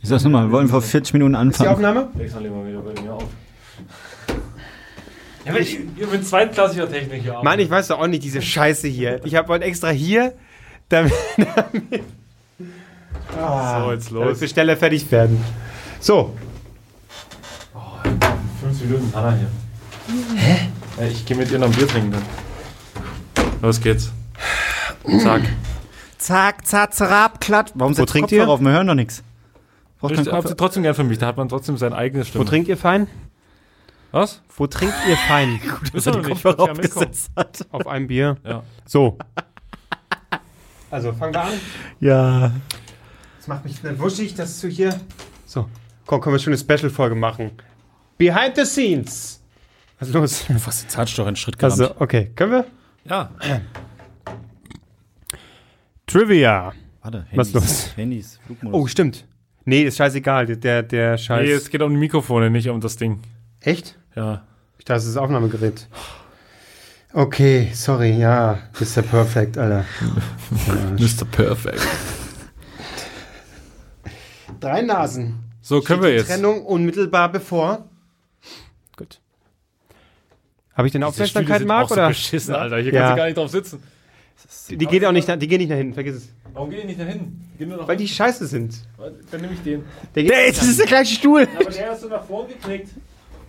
Ich sag's nochmal, wir wollen vor 40 Minuten Ist die anfangen. Aufnahme? Wechseln wir wieder bei mir auf. Ja, ich, ich bin zweitklassiger Techniker. Mann, ich weiß doch auch nicht, diese Scheiße hier. Ich habe heute extra hier, damit, damit, ah, So, jetzt damit los. wir schneller fertig werden. So, Fünf Minuten Hanna hier. Hä? Ich gehe mit ihr noch ein Bier trinken dann. Los geht's. Zack. Zack, zack, zerab, klatt. Warum setzt trinkt Kopfhörer ihr? auf? Wir hören doch nichts. Braucht Ich hab sie trotzdem gern für mich, da hat man trotzdem sein eigenes wo Stimme. trinkt ihr fein? Was? Wo trinkt ihr fein? Dass Wissen er Kopfhörer ja mitkommen. aufgesetzt hat. Auf einem Bier. Ja. So. Also, fangen wir an. Ja. Das macht mich nicht wuschig, dass du hier. So, komm, können wir schon eine Special-Folge machen. Behind the scenes. Was ist los? Hast du doch einen Schritt Also, okay, können wir? Ja. Trivia. Warte, Was Handys, los? Handys, Flugmodus. Oh, stimmt. Nee, ist scheißegal. Der, der, Scheiß. Nee, es geht um die Mikrofone, nicht um das Ding. Echt? Ja. Ich dachte, es ist das Aufnahmegerät. Okay, sorry, ja. Mr. Perfect, Alter. Mr. Perfect. Drei Nasen. So, können wir Steht die jetzt. Trennung unmittelbar bevor. Gut. Habe ich denn Aufmerksamkeit, Marc? So Oder? beschissen, Alter. Hier Ja. kannst du gar nicht drauf sitzen. Die, die geht auch nicht, nach- die geht nicht nach hinten, vergiss es. Warum geht ihr nicht dahin? Geh nur nach Weil die scheiße sind. Dann nehme ich den. Der geht nee, das ist der gleiche Stuhl. Aber der hast du nach vorn geknickt.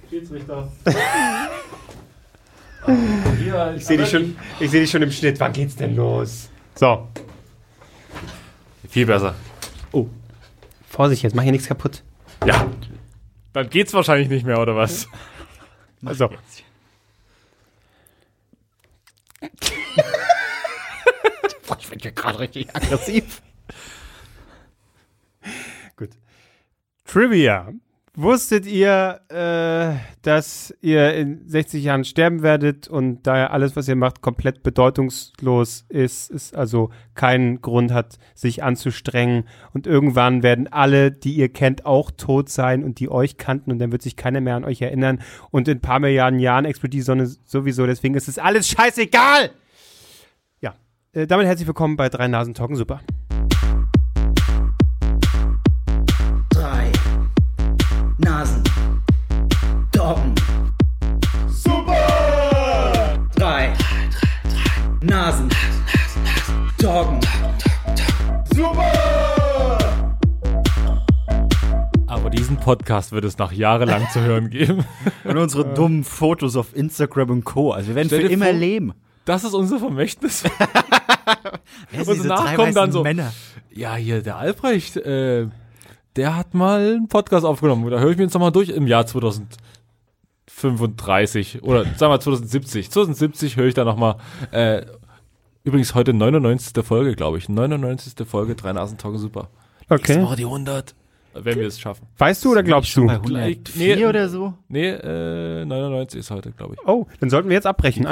Schiedsrichter. Hier, Ich sehe dich, schon- ich seh dich schon im Schnitt. Wann geht's denn los? So. Viel besser. Vorsicht jetzt, mach hier nichts kaputt. Ja. Dann geht's wahrscheinlich nicht mehr, oder was? Also. ich bin ja gerade richtig aggressiv. Gut. Trivia. Wusstet ihr, äh, dass ihr in 60 Jahren sterben werdet und daher alles, was ihr macht, komplett bedeutungslos ist, es also keinen Grund hat, sich anzustrengen und irgendwann werden alle, die ihr kennt, auch tot sein und die euch kannten und dann wird sich keiner mehr an euch erinnern und in ein paar Milliarden Jahren explodiert die Sonne sowieso, deswegen ist es alles scheißegal! Äh, damit herzlich willkommen bei Drei Nasen Talken Super. drei Nasen. Doggen. Super! Drei Nasen. Doggen. Aber diesen Podcast wird es noch jahrelang zu hören geben. Und unsere dummen Fotos auf Instagram und Co. Also wir werden Stell für immer vor- leben. Das ist unser Vermächtnis. Wer Und danach drei kommen dann so- Männer. Ja, hier, der Albrecht, äh, der hat mal einen Podcast aufgenommen. Da höre ich mir jetzt nochmal durch im Jahr 2035 oder sagen wir 2070. 2070 höre ich da nochmal. Äh, übrigens heute 99. Folge, glaube ich. 99. Folge, drei Nasen Talken super. Nächste Okay. Woche die 100. Wenn wir es schaffen. Weißt du oder glaubst du? bei 104 Nee. oder so? Nee, äh, 99 ist heute, glaube ich. Oh, dann sollten wir jetzt abbrechen. Wie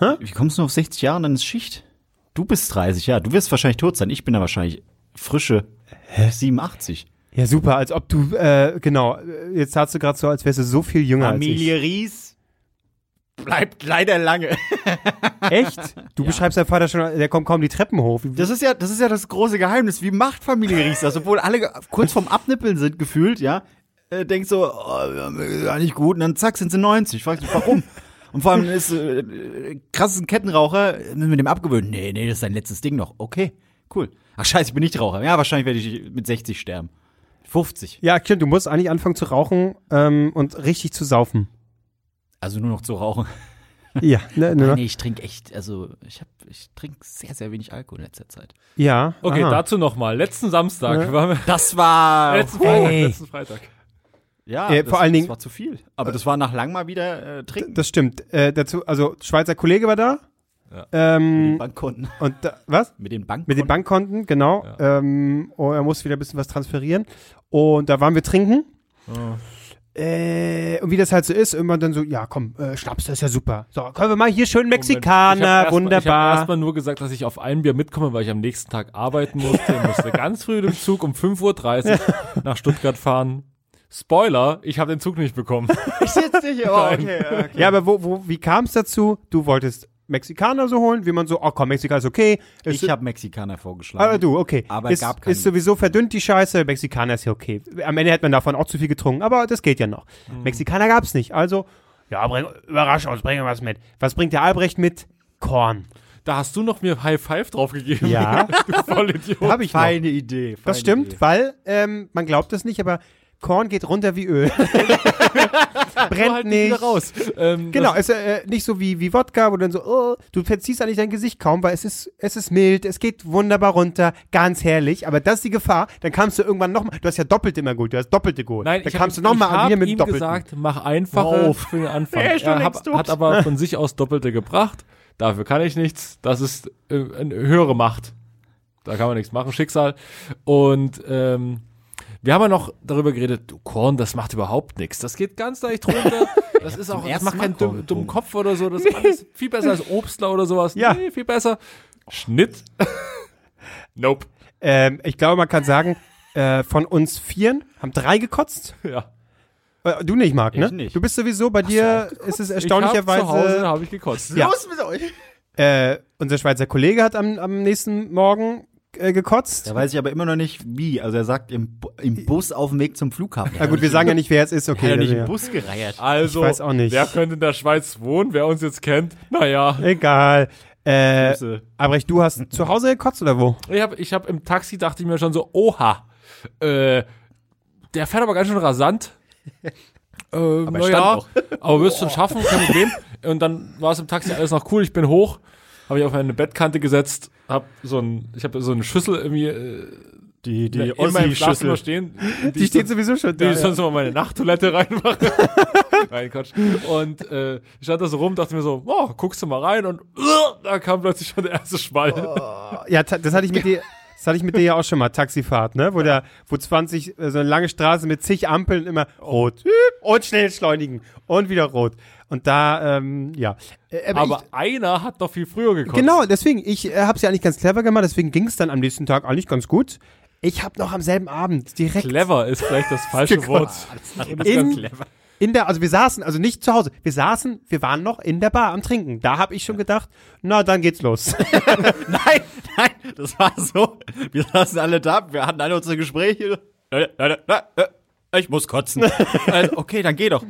Einfach. Wie kommst du auf 60 Jahre und dann ist Schicht? Du bist 30, ja. Du wirst wahrscheinlich tot sein. Ich bin da wahrscheinlich frische 87. Ja, super, als ob du, äh, genau, jetzt sagst du gerade so, als wärst du so viel jünger Familie Ries bleibt leider lange. als ich. Echt? Du beschreibst deinen Vater schon, der kommt kaum die Treppen hoch. Das ist ja, das ist ja das große Geheimnis. Wie macht Familie Ries das? Obwohl alle kurz vorm Abnippeln sind, gefühlt, ja. Äh, denkst so, oh, nicht gut. Und dann zack, sind sie 90. Fragst dich, warum? Und vor allem ist äh, krasses Kettenraucher, müssen wir dem abgewöhnen. Nee, nee, das ist dein letztes Ding noch. Okay, cool. Ach scheiße, ich bin nicht Raucher. Ja, wahrscheinlich werde ich mit 60 sterben. 50. Ja, stimmt, du musst eigentlich anfangen zu rauchen ähm, und richtig zu saufen. Also nur noch zu rauchen. Ja, ne, Nein, ne, nee, ich trinke echt, also ich hab, ich trinke sehr, sehr wenig Alkohol in letzter Zeit. ja. Okay, aha. dazu nochmal. Letzten Samstag Ja. waren wir. Das war. Letzten Freitag, Hey. letzten Freitag. Ja, Äh, das, vor allen Dingen- das war zu viel. Aber das war nach lang mal wieder äh, trinken. Das stimmt. Äh, dazu, also Schweizer Kollege war da. Ja. Ähm, Bankkonten. und da, was? Mit den Bankkonten. Mit den Bankkonten, genau. Ähm, oh, er musste wieder ein bisschen was transferieren. Und da waren wir trinken. Äh, und wie das halt so ist, immer dann so, ja komm, äh, Schnaps, das ist ja super. So, können wir mal hier schön Mexikaner, Ich hab erst mal- Ich habe wunderbar. erstmal nur gesagt, dass ich auf ein Bier mitkomme, weil ich am nächsten Tag arbeiten musste. Ich musste ganz früh im Zug um 5.30 Uhr nach Stuttgart fahren. Spoiler, ich habe den Zug nicht bekommen. Ich jetzt nicht, oh, okay, okay. ja, aber wo, wo, wie kam es dazu? Du wolltest Mexikaner so holen, wie man so, oh komm, Mexikaner ist okay. Ist- Ich habe Mexikaner vorgeschlagen. Ah, du, okay. Aber ist, gab keine. ist sowieso verdünnt die Scheiße, Mexikaner ist ja okay. Am Ende hätte man davon auch zu viel getrunken, aber das geht ja noch. Mhm. Mexikaner gab's nicht, also, ja, bring, überrasch uns, bring was mit. Was bringt der Albrecht mit? Korn. Da hast du noch mir High Five draufgegeben. Ja. du Vollidiot. Hab ich noch. Feine Idee. Feine Das stimmt, Idee. weil, ähm, man glaubt es nicht, aber Korn geht runter wie Öl. Brennt halt nicht. wieder raus. Ähm, Genau, es ist äh, nicht so wie, wie Wodka, wo du dann so, oh, du verziehst eigentlich dein Gesicht kaum, weil es ist, es ist mild, es geht wunderbar runter, ganz herrlich, aber das ist die Gefahr, dann kamst du irgendwann nochmal, du hast ja doppelt immer gut, du hast doppelte gut. Nein, dann ich kamst hab, du nochmal an wieder hab mit ihm doppelten. gesagt, mach einfacher Auf. für den Anfang. Schon er hab, hat aber von sich aus Doppelte gebracht. Dafür kann ich nichts. Das ist äh, eine höhere Macht. Da kann man nichts machen, Schicksal. Und ähm, wir haben ja noch darüber geredet, du Korn, das macht überhaupt nichts. Das geht ganz leicht runter. Das ist auch, das macht keinen dummen getrunken. Kopf oder so. Das ist alles viel besser als Obstler oder sowas. Ja. Nee, viel besser. Schnitt. nope. Ähm, ich glaube, man kann sagen, äh, von uns Vieren haben drei gekotzt. Ja. Äh, du nicht, Marc, ne? Ich nicht. Du bist sowieso, bei dir ist es Ich hab zu Hause erstaunlicherweise, habe ich gekotzt. Ja. Los mit euch. äh, unser Schweizer Kollege hat am, am nächsten Morgen äh, gekotzt. Da weiß ich aber immer noch nicht, wie. Also er sagt im, im Bus auf dem Weg zum Flughafen. Na gut, wir sagen ja nicht, wer es ist, okay. Er hat ja nicht also, im Bus gereiert. Also, Ich weiß auch nicht. wer könnte in der Schweiz wohnen? Wer uns jetzt kennt? Naja. ja. Egal. Äh. Albrecht, du hast zu Hause gekotzt oder wo? Ich habe ich hab im Taxi, dachte ich mir schon so, oha, äh, der fährt aber ganz schön rasant. Ähm, Aber na er stand ja, auch. aber wirst schon schaffen, kein Problem. Und dann war es im Taxi alles noch cool. Ich bin hoch, habe ich auf eine Bettkante gesetzt, hab so ein, ich habe so eine Schüssel irgendwie äh, Die, die in meinem Schlafzimmer Ossi-Schüssel. stehen. Die steht sowieso schon die da. ich sonst immer meine Nachttoilette reinmache. Nein, Quatsch. Und äh, ich stand da so rum, dachte mir so, oh, guckst du mal rein und uh, da kam plötzlich schon der erste Schwall. Ja, ta- das hatte ich mit dir. Das hatte ich mit dir ja auch schon mal, Taxifahrt, ne? Wo der, wo 20, äh, so eine lange Straße mit zig Ampeln immer rot und schnell entschleunigen und wieder rot. Und da, ähm, ja. Äh, Aber einer hat doch viel früher ich, gekotzt. genau, deswegen, ich äh, hab's ja eigentlich ganz clever gemacht, deswegen ging's dann am nächsten Tag eigentlich ganz gut. Ich hab noch am selben Abend direkt Clever ist vielleicht das falsche Wort. in, in der, also wir saßen, also nicht zu Hause, wir saßen, wir waren noch in der Bar am Trinken. Da hab ich schon gedacht, na, dann geht's los. Nein, nein, das war so. Wir saßen alle da, wir hatten alle unsere Gespräche. Leute, Leute, Ich muss kotzen. Also, okay, dann geh doch.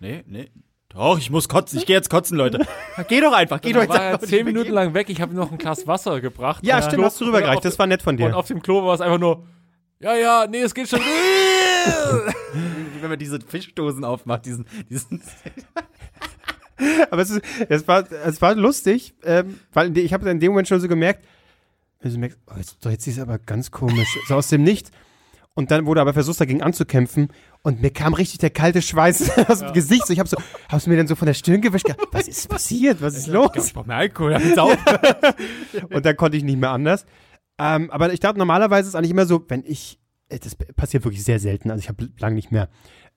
Nee, nee. Doch, ich muss kotzen. Ich gehe jetzt kotzen, Leute. Geh doch einfach, geh doch Ich jetzt war einfach. zehn Minuten lang weg. Ich habe noch ein Glas Wasser gebracht. ja, Und stimmt, Klo- hast du rübergereicht, und das war nett von Und dir. auf dem Klo war es einfach nur, ja, ja, nee, es geht schon. Wenn man diese Fischdosen aufmacht, diesen, diesen Aber es, ist, es, war, es war lustig, ähm, weil ich habe in dem Moment schon so gemerkt, also merkst, oh, jetzt, jetzt ist es aber ganz komisch, so aus dem Nichts. Und dann wurde aber versucht, dagegen anzukämpfen. Und mir kam richtig der kalte Schweiß aus dem Gesicht. So, ich habe so, hab's mir dann so von der Stirn gewischt. Was ist passiert? Was ist los? Ich brauch mehr Alkohol. Und dann konnte ich nicht mehr anders. Ähm, aber ich dachte, normalerweise ist es eigentlich immer so, wenn ich, äh, das passiert wirklich sehr selten, also ich habe lang nicht mehr.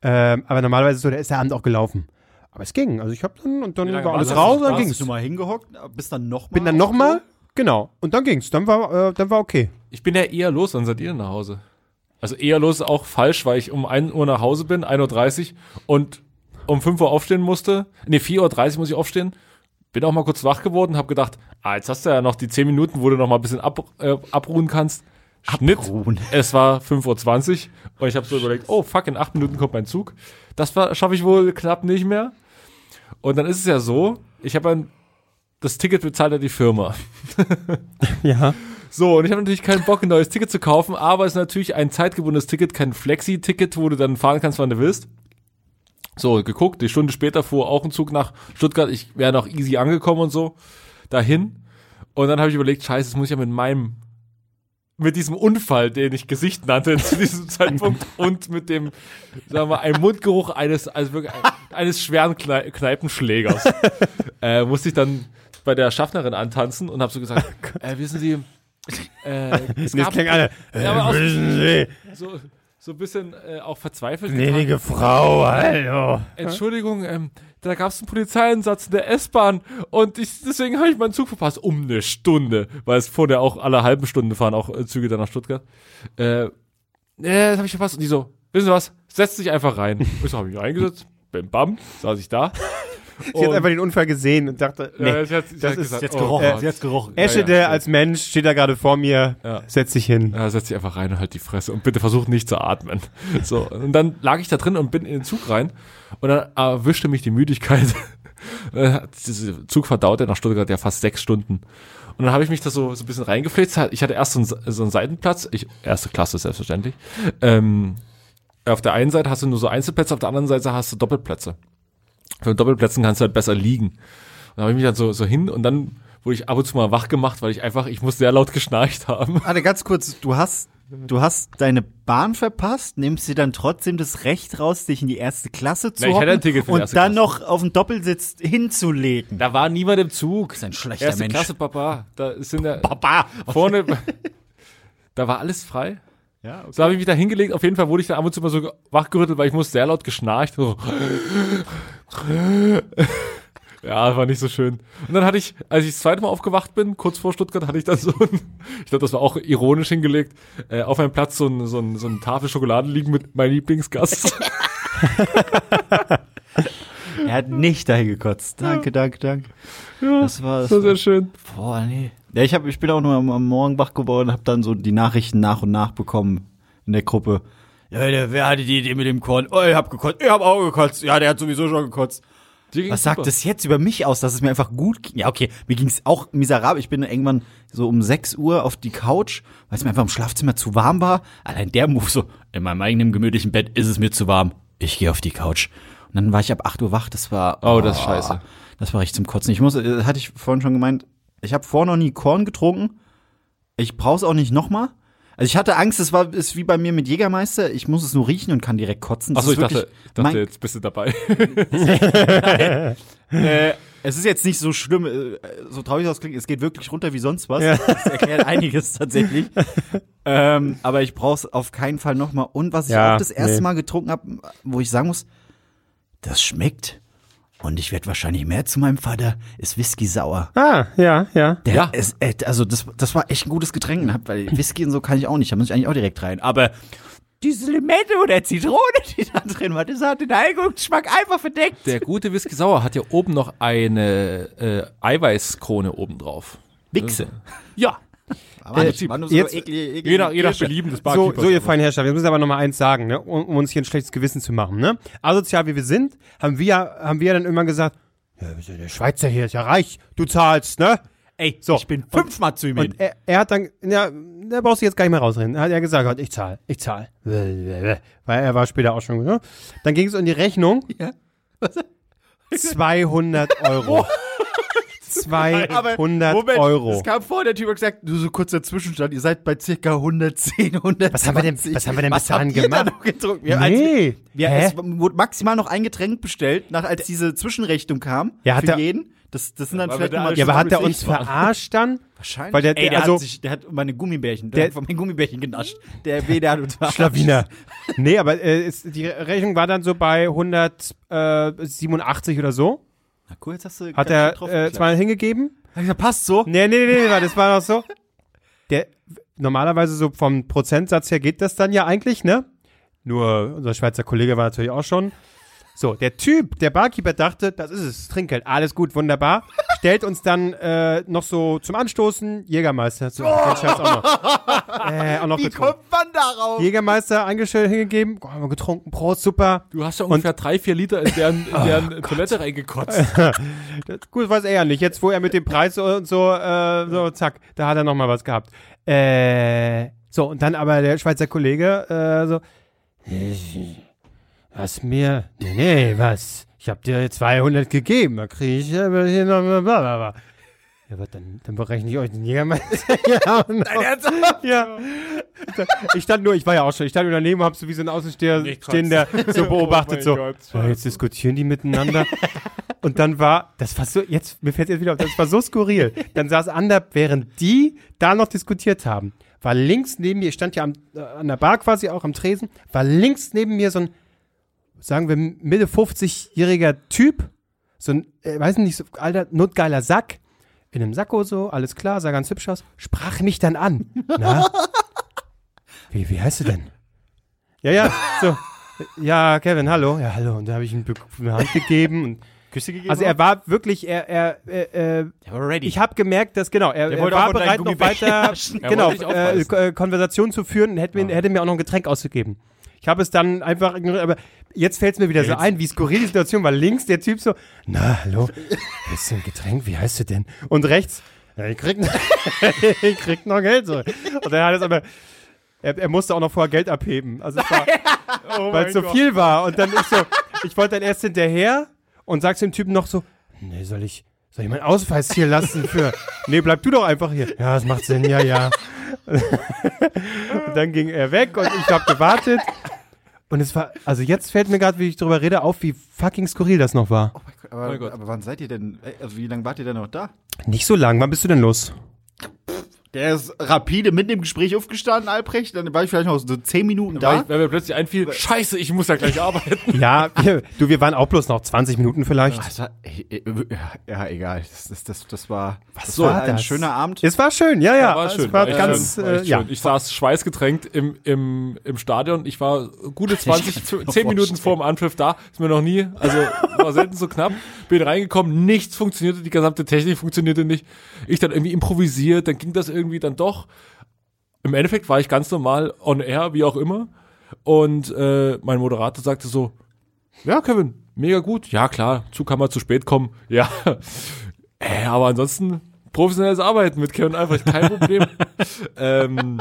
Ähm, aber normalerweise ist so, da ist der Abend auch gelaufen. Aber es ging. Also ich habe dann, und dann lange war alles raus und dann Hast ging's. du mal hingehockt, bist dann nochmal. Bin dann nochmal, genau. Und dann ging's. Dann war, äh, dann war okay. Ich bin ja eher los, dann seid ihr nach Hause. Also eher los auch falsch, weil ich um 1 Uhr nach Hause bin, 1.30 Uhr und um 5 Uhr aufstehen musste. Nee, 4.30 Uhr muss ich aufstehen. Bin auch mal kurz wach geworden, habe gedacht, ah, jetzt hast du ja noch die 10 Minuten, wo du noch mal ein bisschen ab, äh, abruhen kannst. Schnitt. Abruhen. Es war 5.20 Uhr und ich habe so überlegt, oh fuck, in 8 Minuten kommt mein Zug. Das schaffe ich wohl knapp nicht mehr. Und dann ist es ja so, ich habe ein, das Ticket bezahlt ja die Firma. Ja. So, und ich habe natürlich keinen Bock, ein neues Ticket zu kaufen, aber es ist natürlich ein zeitgebundenes Ticket, kein Flexi-Ticket, wo du dann fahren kannst, wann du willst. So, geguckt, die Stunde später fuhr auch ein Zug nach Stuttgart, ich wäre noch easy angekommen und so, dahin. Und dann habe ich überlegt, scheiße, das muss ich ja mit meinem, mit diesem Unfall, den ich Gesicht nannte zu diesem Zeitpunkt und mit dem, sagen wir, einem Mundgeruch eines, also wirklich eines schweren Knei Kneipenschlägers, äh, musste ich dann bei der Schaffnerin antanzen und habe so gesagt, äh, wissen Sie, äh, es gab, klingt alle. Ja, aber wissen Sie, so, so ein bisschen äh, auch verzweifelt. gnädige Frau, hallo. Entschuldigung, ähm, da gab es einen Polizeieinsatz in der S-Bahn und ich, deswegen habe ich meinen Zug verpasst. Um eine Stunde, weil es vorher auch alle halben Stunden fahren auch äh, Züge dann nach Stuttgart. Äh, äh das habe ich verpasst. Und die so, wissen Sie was, setz dich einfach rein. Ich so, habe mich reingesetzt, bim bam, saß ich da. Sie hat einfach den Unfall gesehen und dachte, nee, Ja, sie hat- sie das hat ist gesagt, Jetzt oh gerochen, Gott. jetzt gerochen. Eschede ja, ja. als Mensch steht da gerade vor mir, Ja. setz dich hin. Ja, setz dich einfach rein und halt die Fresse und bitte versuch nicht zu atmen. So, und dann lag ich da drin und bin in den Zug rein und dann erwischte mich die Müdigkeit. Äh, Dieser Zug verdauerte nach Stuttgart ja fast sechs Stunden. Und dann habe ich mich da so, so ein bisschen reingeflitzt. Ich hatte erst so einen, so einen Seitenplatz, ich, erste Klasse selbstverständlich. Ähm, auf der einen Seite hast du nur so Einzelplätze, auf der anderen Seite hast du Doppelplätze. Für Doppelplätzen kannst du halt besser liegen. Und da habe ich mich dann so, so hin und dann wurde ich ab und zu mal wach gemacht, weil ich einfach, ich muss sehr laut geschnarcht haben. Warte, ganz kurz, du hast, du hast deine Bahn verpasst, nimmst dir dann trotzdem das Recht raus, dich in die erste Klasse zu hatte hocken und dann Klasse. noch auf den Doppelsitz hinzulegen. Da war niemand im Zug. ist ein schlechter Erste Mensch. Klasse, Papa. Da sind ja Papa! vorne. da war alles frei. Ja, okay. So habe ich mich da hingelegt. Auf jeden Fall wurde ich dann ab und zu mal so wachgerüttelt, weil ich muss sehr laut geschnarcht. So. Ja, war nicht so schön. Und dann hatte ich, als ich das zweite Mal aufgewacht bin, kurz vor Stuttgart, hatte ich dann so ein, ich glaube, das war auch ironisch hingelegt, äh, auf einem Platz so ein, so ein, so ein Tafel Schokolade liegen mit meinem Lieblingsgast. Er hat nicht dahin gekotzt. Danke, danke, danke. das war Das war sehr schön. Boah, nee. Ja, ich, hab, ich bin auch nur am, am Morgen wach geworden und habe dann so die Nachrichten nach und nach bekommen in der Gruppe. Ja, der, wer hatte die Idee mit dem Korn? Oh, ich hab gekotzt. Ich hab auch gekotzt. Ja, der hat sowieso schon gekotzt. Was sagt super. das jetzt über mich aus, dass es mir einfach gut ging? Ja, okay, mir ging's auch miserabel. Ich bin irgendwann so um 6 Uhr auf die Couch, weil es mir einfach im Schlafzimmer zu warm war. Allein der Move so, in meinem eigenen gemütlichen Bett ist es mir zu warm. Ich gehe auf die Couch. Und dann war ich ab 8 Uhr wach. Das war Oh, das ist scheiße. Das war richtig zum Kotzen. Ich muss, äh, hatte ich vorhin schon gemeint, ich habe vorher noch nie Korn getrunken. Ich brauch's auch nicht nochmal. Also ich hatte Angst, es war ist wie bei mir mit Jägermeister. Ich muss es nur riechen und kann direkt kotzen. Achso, ich dachte, dachte jetzt bist du dabei. äh, es ist jetzt nicht so schlimm, äh, so traurig das klingt, es geht wirklich runter wie sonst was. Ja. Das erklärt einiges tatsächlich. ähm, aber ich brauch's auf keinen Fall nochmal. Und was ich Ja, auch das erste nee. Mal getrunken habe, wo ich sagen muss, das schmeckt. Und ich werde wahrscheinlich mehr zu meinem Vater, ist Whisky sauer. Ah, ja, ja. Der Ja. ist, äh, also das, das war echt ein gutes Getränk, ne? weil Whisky und so kann ich auch nicht, da muss ich eigentlich auch direkt rein. Aber diese Limette oder Zitrone, die da drin war, das hat den Alkoholgeschmack einfach verdeckt. Der gute Whisky Sauer hat ja oben noch eine äh, Eiweißkrone oben drauf. Wichse. Ja. Aber Äh, nicht, nur jetzt- eklige, eklige Je nach, je nach. Belieben des So, Barkeepers. so ihr feinen Herrschaft, jetzt ich aber noch mal eins sagen, ne? um, um uns hier ein schlechtes Gewissen zu machen. Ne? Asozial wie wir sind, haben wir, haben wir dann immer gesagt, ja, der Schweizer hier ist ja reich, du zahlst, ne? Ey, So. ich bin fünfmal zu ihm. Und er, er hat dann, ja, da brauchst du jetzt gar nicht mehr rausreden. Hat er gesagt, ich zahl, ich zahl. Weil er war später auch schon, ne? Dann ging es um die Rechnung. Ja. 200 Euro. 200 Moment, Euro. Es kam vor, der Typ hat gesagt, nur so kurzer Zwischenstand, ihr seid bei circa 110, 120. Was haben wir denn- was haben wir denn bis dahin gemacht? getrunken? Wir, als wir, Nee. wir, Hä? es wurde maximal noch ein Getränk bestellt, nach, als diese Zwischenrechnung kam. Ja, hat für er- jeden. Das, das sind dann vielleicht da Ja, aber hat er uns verarscht dann? Wahrscheinlich. Weil der- Ey, der, also- hat sich, der hat meine Gummibärchen, der, Der- hat von meinen Gummibärchen genascht. Der W, der hat uns verarscht. Schlawiner. nee, aber äh, ist, die Rechnung war dann so bei 187 oder so. Na cool, jetzt hast du Hat er äh, zweimal hingegeben. Hab ich gesagt, passt so. Nee, nee, nee, nee, das war noch so. Der, normalerweise so vom Prozentsatz her geht das dann ja eigentlich, ne? Nur unser Schweizer Kollege war natürlich auch schon. So, der Typ, der Barkeeper dachte, das ist es, Trinkgeld, alles gut, wunderbar. Stellt uns dann äh, noch so zum Anstoßen Jägermeister. So, Scheiß auch noch. Äh, auch noch Wie getrunken. kommt man darauf? Jägermeister angestellt hingegeben, oh, haben wir getrunken, Prost, super. Du hast ja ungefähr drei, vier Liter in deren, in deren Toilette reingekotzt. Das, gut, weiß er ja nicht. Jetzt, wo er mit dem Preis und so, äh, so, zack, da hat er noch mal was gehabt. Äh, so, und dann aber der Schweizer Kollege, äh, so, was mir, nee, nee, was, ich hab dir 200 gegeben, da kriege ich aber hier noch, bla, bla, bla. Ja, aber dann, dann berechne ich euch den Jägermeister. ja, und noch, ja. Ich stand nur, ich war ja auch schon, ich stand nur daneben, hab so wie so ein Außensteher Nicht stehender so beobachtet, Oh so. Gott. So, jetzt diskutieren die miteinander. Und dann war, das war so, jetzt, mir fällt jetzt wieder auf, das war so skurril. Dann saß Ander, während die da noch diskutiert haben, war links neben mir, ich stand ja am, äh, an der Bar quasi auch am Tresen, war links neben mir so ein, sagen wir, Mitte 50-jähriger Typ, so ein, äh, weiß nicht, so alter, notgeiler Sack, in einem Sakko so, alles klar, sah ganz hübsch aus, sprach mich dann an. Na? Wie, wie heißt du denn? Ja, ja, so. Ja, Kevin, hallo. Ja, hallo. Und da habe ich ihm eine Hand gegeben und Küsse gegeben? Also er war wirklich, er, er, äh, er war ready. ich habe gemerkt, dass genau, er, er war bereit, noch weiter, Er genau, äh, äh, Konversation zu führen und hätte mir, hätte mir auch noch ein Getränk auszugeben. Ich habe es dann einfach ignoriert, aber jetzt fällt es mir wieder so ein, wie skurril die Situation war. Links der Typ so, na, hallo, willst du ein Getränk, wie heißt du denn? Und rechts, ja, ich krieg, ich krieg noch Geld so. Und er hat es aber, er, er musste auch noch vorher Geld abheben. Also es war, Oh weil es so viel war. Und dann ich so, ich wollte dann erst hinterher und sag's dem Typen noch so, nee, soll ich, soll ich meinen Ausweis hier lassen für, nee, bleib du doch einfach hier. Ja, das macht Sinn, ja, ja. und dann ging er weg und ich habe gewartet. Und es war, also jetzt fällt mir gerade, wie ich drüber rede, auf, wie fucking skurril das noch war. Oh mein Gott, aber, mein Gott. aber wann seid ihr denn, also wie lange wart ihr denn noch da? Nicht so lang, wann bist du denn los? Der ist rapide mitten im Gespräch aufgestanden, Albrecht. Dann war ich vielleicht noch so zehn Minuten Weil, da. ich, weil mir plötzlich einfiel, scheiße, ich muss ja gleich arbeiten. Ja, wir, du, wir waren auch bloß noch 20 Minuten vielleicht. War, äh, äh, ja, egal. Das, das, das, das war, das war war ein das? schöner Abend. Es war schön, ja, ja. war schön. Es war ganz, schön, äh, ja. schön. Ich saß schweißgetränkt im, im, im Stadion. Ich war gute 20, kann's mir 10 Minuten vor dem Anpfiff da. Ist mir noch nie, also war selten so knapp. Bin reingekommen, nichts funktionierte, die gesamte Technik funktionierte nicht. Ich dann irgendwie improvisiert, dann ging das irgendwie dann doch. Im Endeffekt war ich ganz normal on air, wie auch immer. Und äh, mein Moderator sagte so, ja, Kevin, mega gut. Ja, klar, Zug kann mal zu spät kommen. Ja, äh, aber ansonsten professionelles Arbeiten mit Kevin Albrecht, kein Problem. ähm,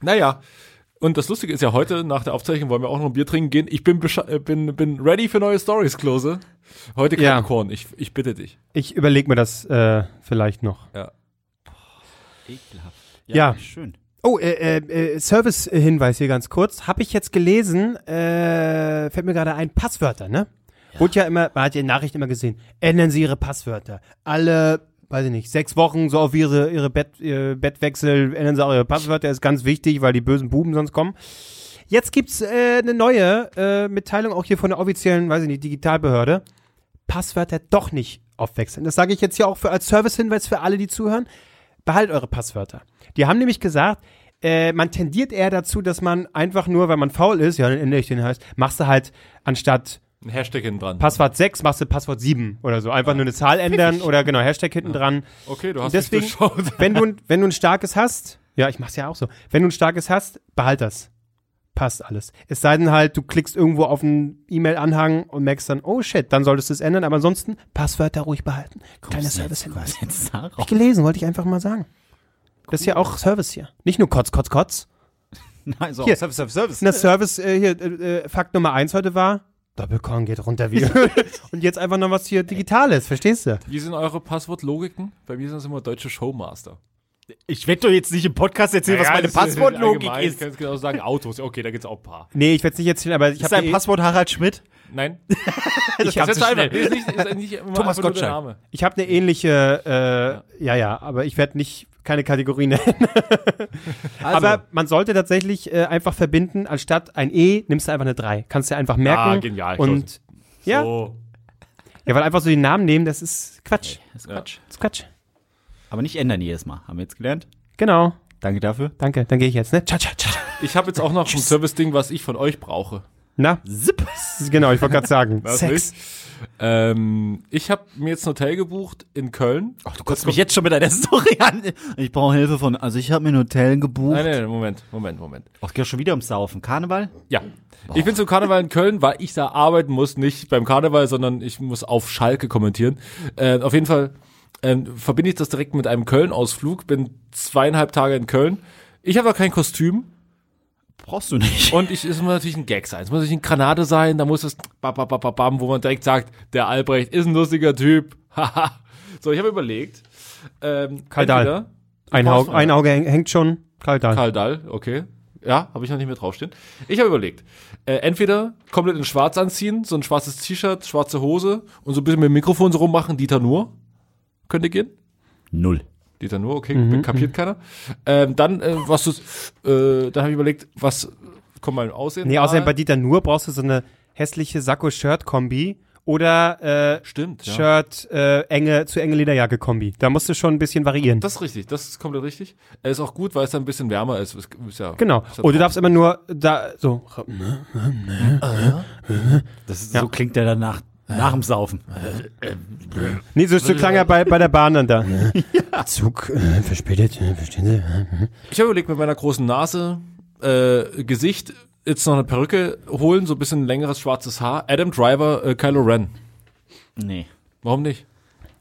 naja, und das Lustige ist ja, heute nach der Aufzeichnung wollen wir auch noch ein Bier trinken gehen. Ich bin, äh, bin, bin ready für neue Stories, Klose. Heute kein Ja. Korn, ich, ich bitte dich. Ich überlege mir das äh, vielleicht noch. Ja. Ekelhaft. Ja. Schön. Oh, äh, äh, äh, Service-Hinweis hier ganz kurz. Habe ich jetzt gelesen, äh, fällt mir gerade ein, Passwörter, ne? Wurde ja immer, man hat ja in Nachrichten immer gesehen, ändern Sie Ihre Passwörter. Alle, weiß ich nicht, sechs Wochen so auf Ihre, ihre Bett, ihr Bettwechsel ändern Sie auch Ihre Passwörter, ist ganz wichtig, weil die bösen Buben sonst kommen. Jetzt gibt's äh, eine neue äh, Mitteilung auch hier von der offiziellen, weiß ich nicht, Digitalbehörde. Passwörter doch nicht aufwechseln. Das sage ich jetzt hier auch für, als Service-Hinweis für alle, die zuhören. Behaltet eure Passwörter. Die haben nämlich gesagt, äh, man tendiert eher dazu, dass man einfach nur, weil man faul ist, ja, dann ändere ich den heißt, machst du halt anstatt Ein Hashtag hinten dran. Passwort 6, machst du Passwort 7 oder so. Einfach nur eine Zahl ändern oder genau, Hashtag hinten dran. Okay, du hast Deswegen, wenn du, ein- wenn du ein starkes hast, ja, ich mach's ja auch so. Wenn du ein starkes hast, behalt das. Passt alles. Es sei denn halt, du klickst irgendwo auf einen E-Mail-Anhang und merkst dann, oh shit, dann solltest du es ändern. Aber ansonsten, Passwörter ruhig behalten. Kleiner Service-Hinweis. Ich gelesen, wollte ich einfach mal sagen. Das ist ja auch Service hier. Nicht nur Kotz, Kotz, Kotz. Nein, so, Hier. Service, Service, Service. Der Service, äh, hier, äh, äh, Fakt Nummer eins heute war, Doppelkorn geht runter wie. und jetzt einfach noch was hier Digitales, verstehst du? Wie sind eure Passwortlogiken? Bei mir sind es immer deutsche Showmaster. Ich werde doch jetzt nicht im Podcast erzählen, was meine Passwortlogik allgemein. Ich ist. kann genau sagen, Autos. Okay, da gibt's auch ein paar. Nee, ich werde es nicht erzählen, aber ich Ist habe dein Passwort Harald Schmidt? Nein? ich hab Das so ist einfach. Ist nicht, ist nicht immer Thomas Gottschalk. Ich habe eine ähnliche, äh, ja. ja, aber ich werde nicht keine Kategorie nennen. Also, aber man sollte tatsächlich äh, einfach verbinden, anstatt ein E nimmst du einfach eine 3. Kannst du einfach merken. Ah, genial, Und ja, So. ja, weil einfach so den Namen nehmen, das ist Quatsch. das ist Quatsch. Das ist Quatsch. Aber nicht ändern jedes Mal. Haben wir jetzt gelernt? Genau. Danke dafür. Danke, dann gehe ich jetzt, ne? Ciao, ciao, ciao. Ich habe jetzt auch noch ein Service-Ding, was ich von euch brauche. Na, Zip. genau, ich wollte gerade sagen. Was Sex. nicht? Ähm, ich habe mir jetzt ein Hotel gebucht in Köln. Ach, du guckst mich jetzt schon mit deiner Story an. Ich brauche Hilfe von, also ich habe mir ein Hotel gebucht. Nein, nein, nein, Moment, Moment, Moment. Ach, geht schon wieder ums Saufen. Karneval? Ja. Ich bin zum Karneval in Köln, weil ich da arbeiten muss, nicht beim Karneval, sondern ich muss auf Schalke kommentieren. Äh, auf jeden Fall ähm, verbinde ich das direkt mit einem Köln-Ausflug, bin zweieinhalb Tage in Köln. Ich habe da kein Kostüm Brauchst du nicht. und ich, es muss natürlich ein Gag sein. Es muss natürlich eine Granate sein, da muss es bam, bam, bam, bam, bam, wo man direkt sagt, der Albrecht ist ein lustiger Typ. Haha. so, ich habe überlegt. Ähm, Karl Dahl. Ein, Auge, ein Auge häng- hängt schon. Karl Dahl. Karl Dahl, okay. Ja, habe ich noch nicht mehr draufstehen. Ich habe überlegt, äh, entweder komplett in schwarz anziehen, so ein schwarzes T-Shirt, schwarze Hose und so ein bisschen mit dem Mikrofon so rummachen, Dieter Nur. Könnte gehen? Null. Dieter Nur, okay, kapiert keiner. Ähm, dann, äh, was du, äh, dann habe ich überlegt, was, komm mal aussehen. Nee, außerdem Ah, bei Dieter Nur brauchst du so eine hässliche Sakko-Shirt-Kombi oder äh, Stimmt, ja. Shirt, äh, enge, zu enge Lederjacke-Kombi. Da musst du schon ein bisschen variieren. Das ist richtig, das ist komplett richtig. Er ist auch gut, weil es dann ein bisschen wärmer ist. Ist, ist ja, genau. ist ja Und du darfst immer nur da so. Das ist, Ja. So klingt der danach Nach dem Saufen. Nee, so, so klang er bei, bei der Bahn dann da. Zug äh, verspätet, äh, verstehen Sie? Ich habe überlegt, mit meiner großen Nase, äh, Gesicht, jetzt noch eine Perücke holen, so ein bisschen längeres schwarzes Haar. Adam Driver, äh, Kylo Ren. Nee. Warum nicht?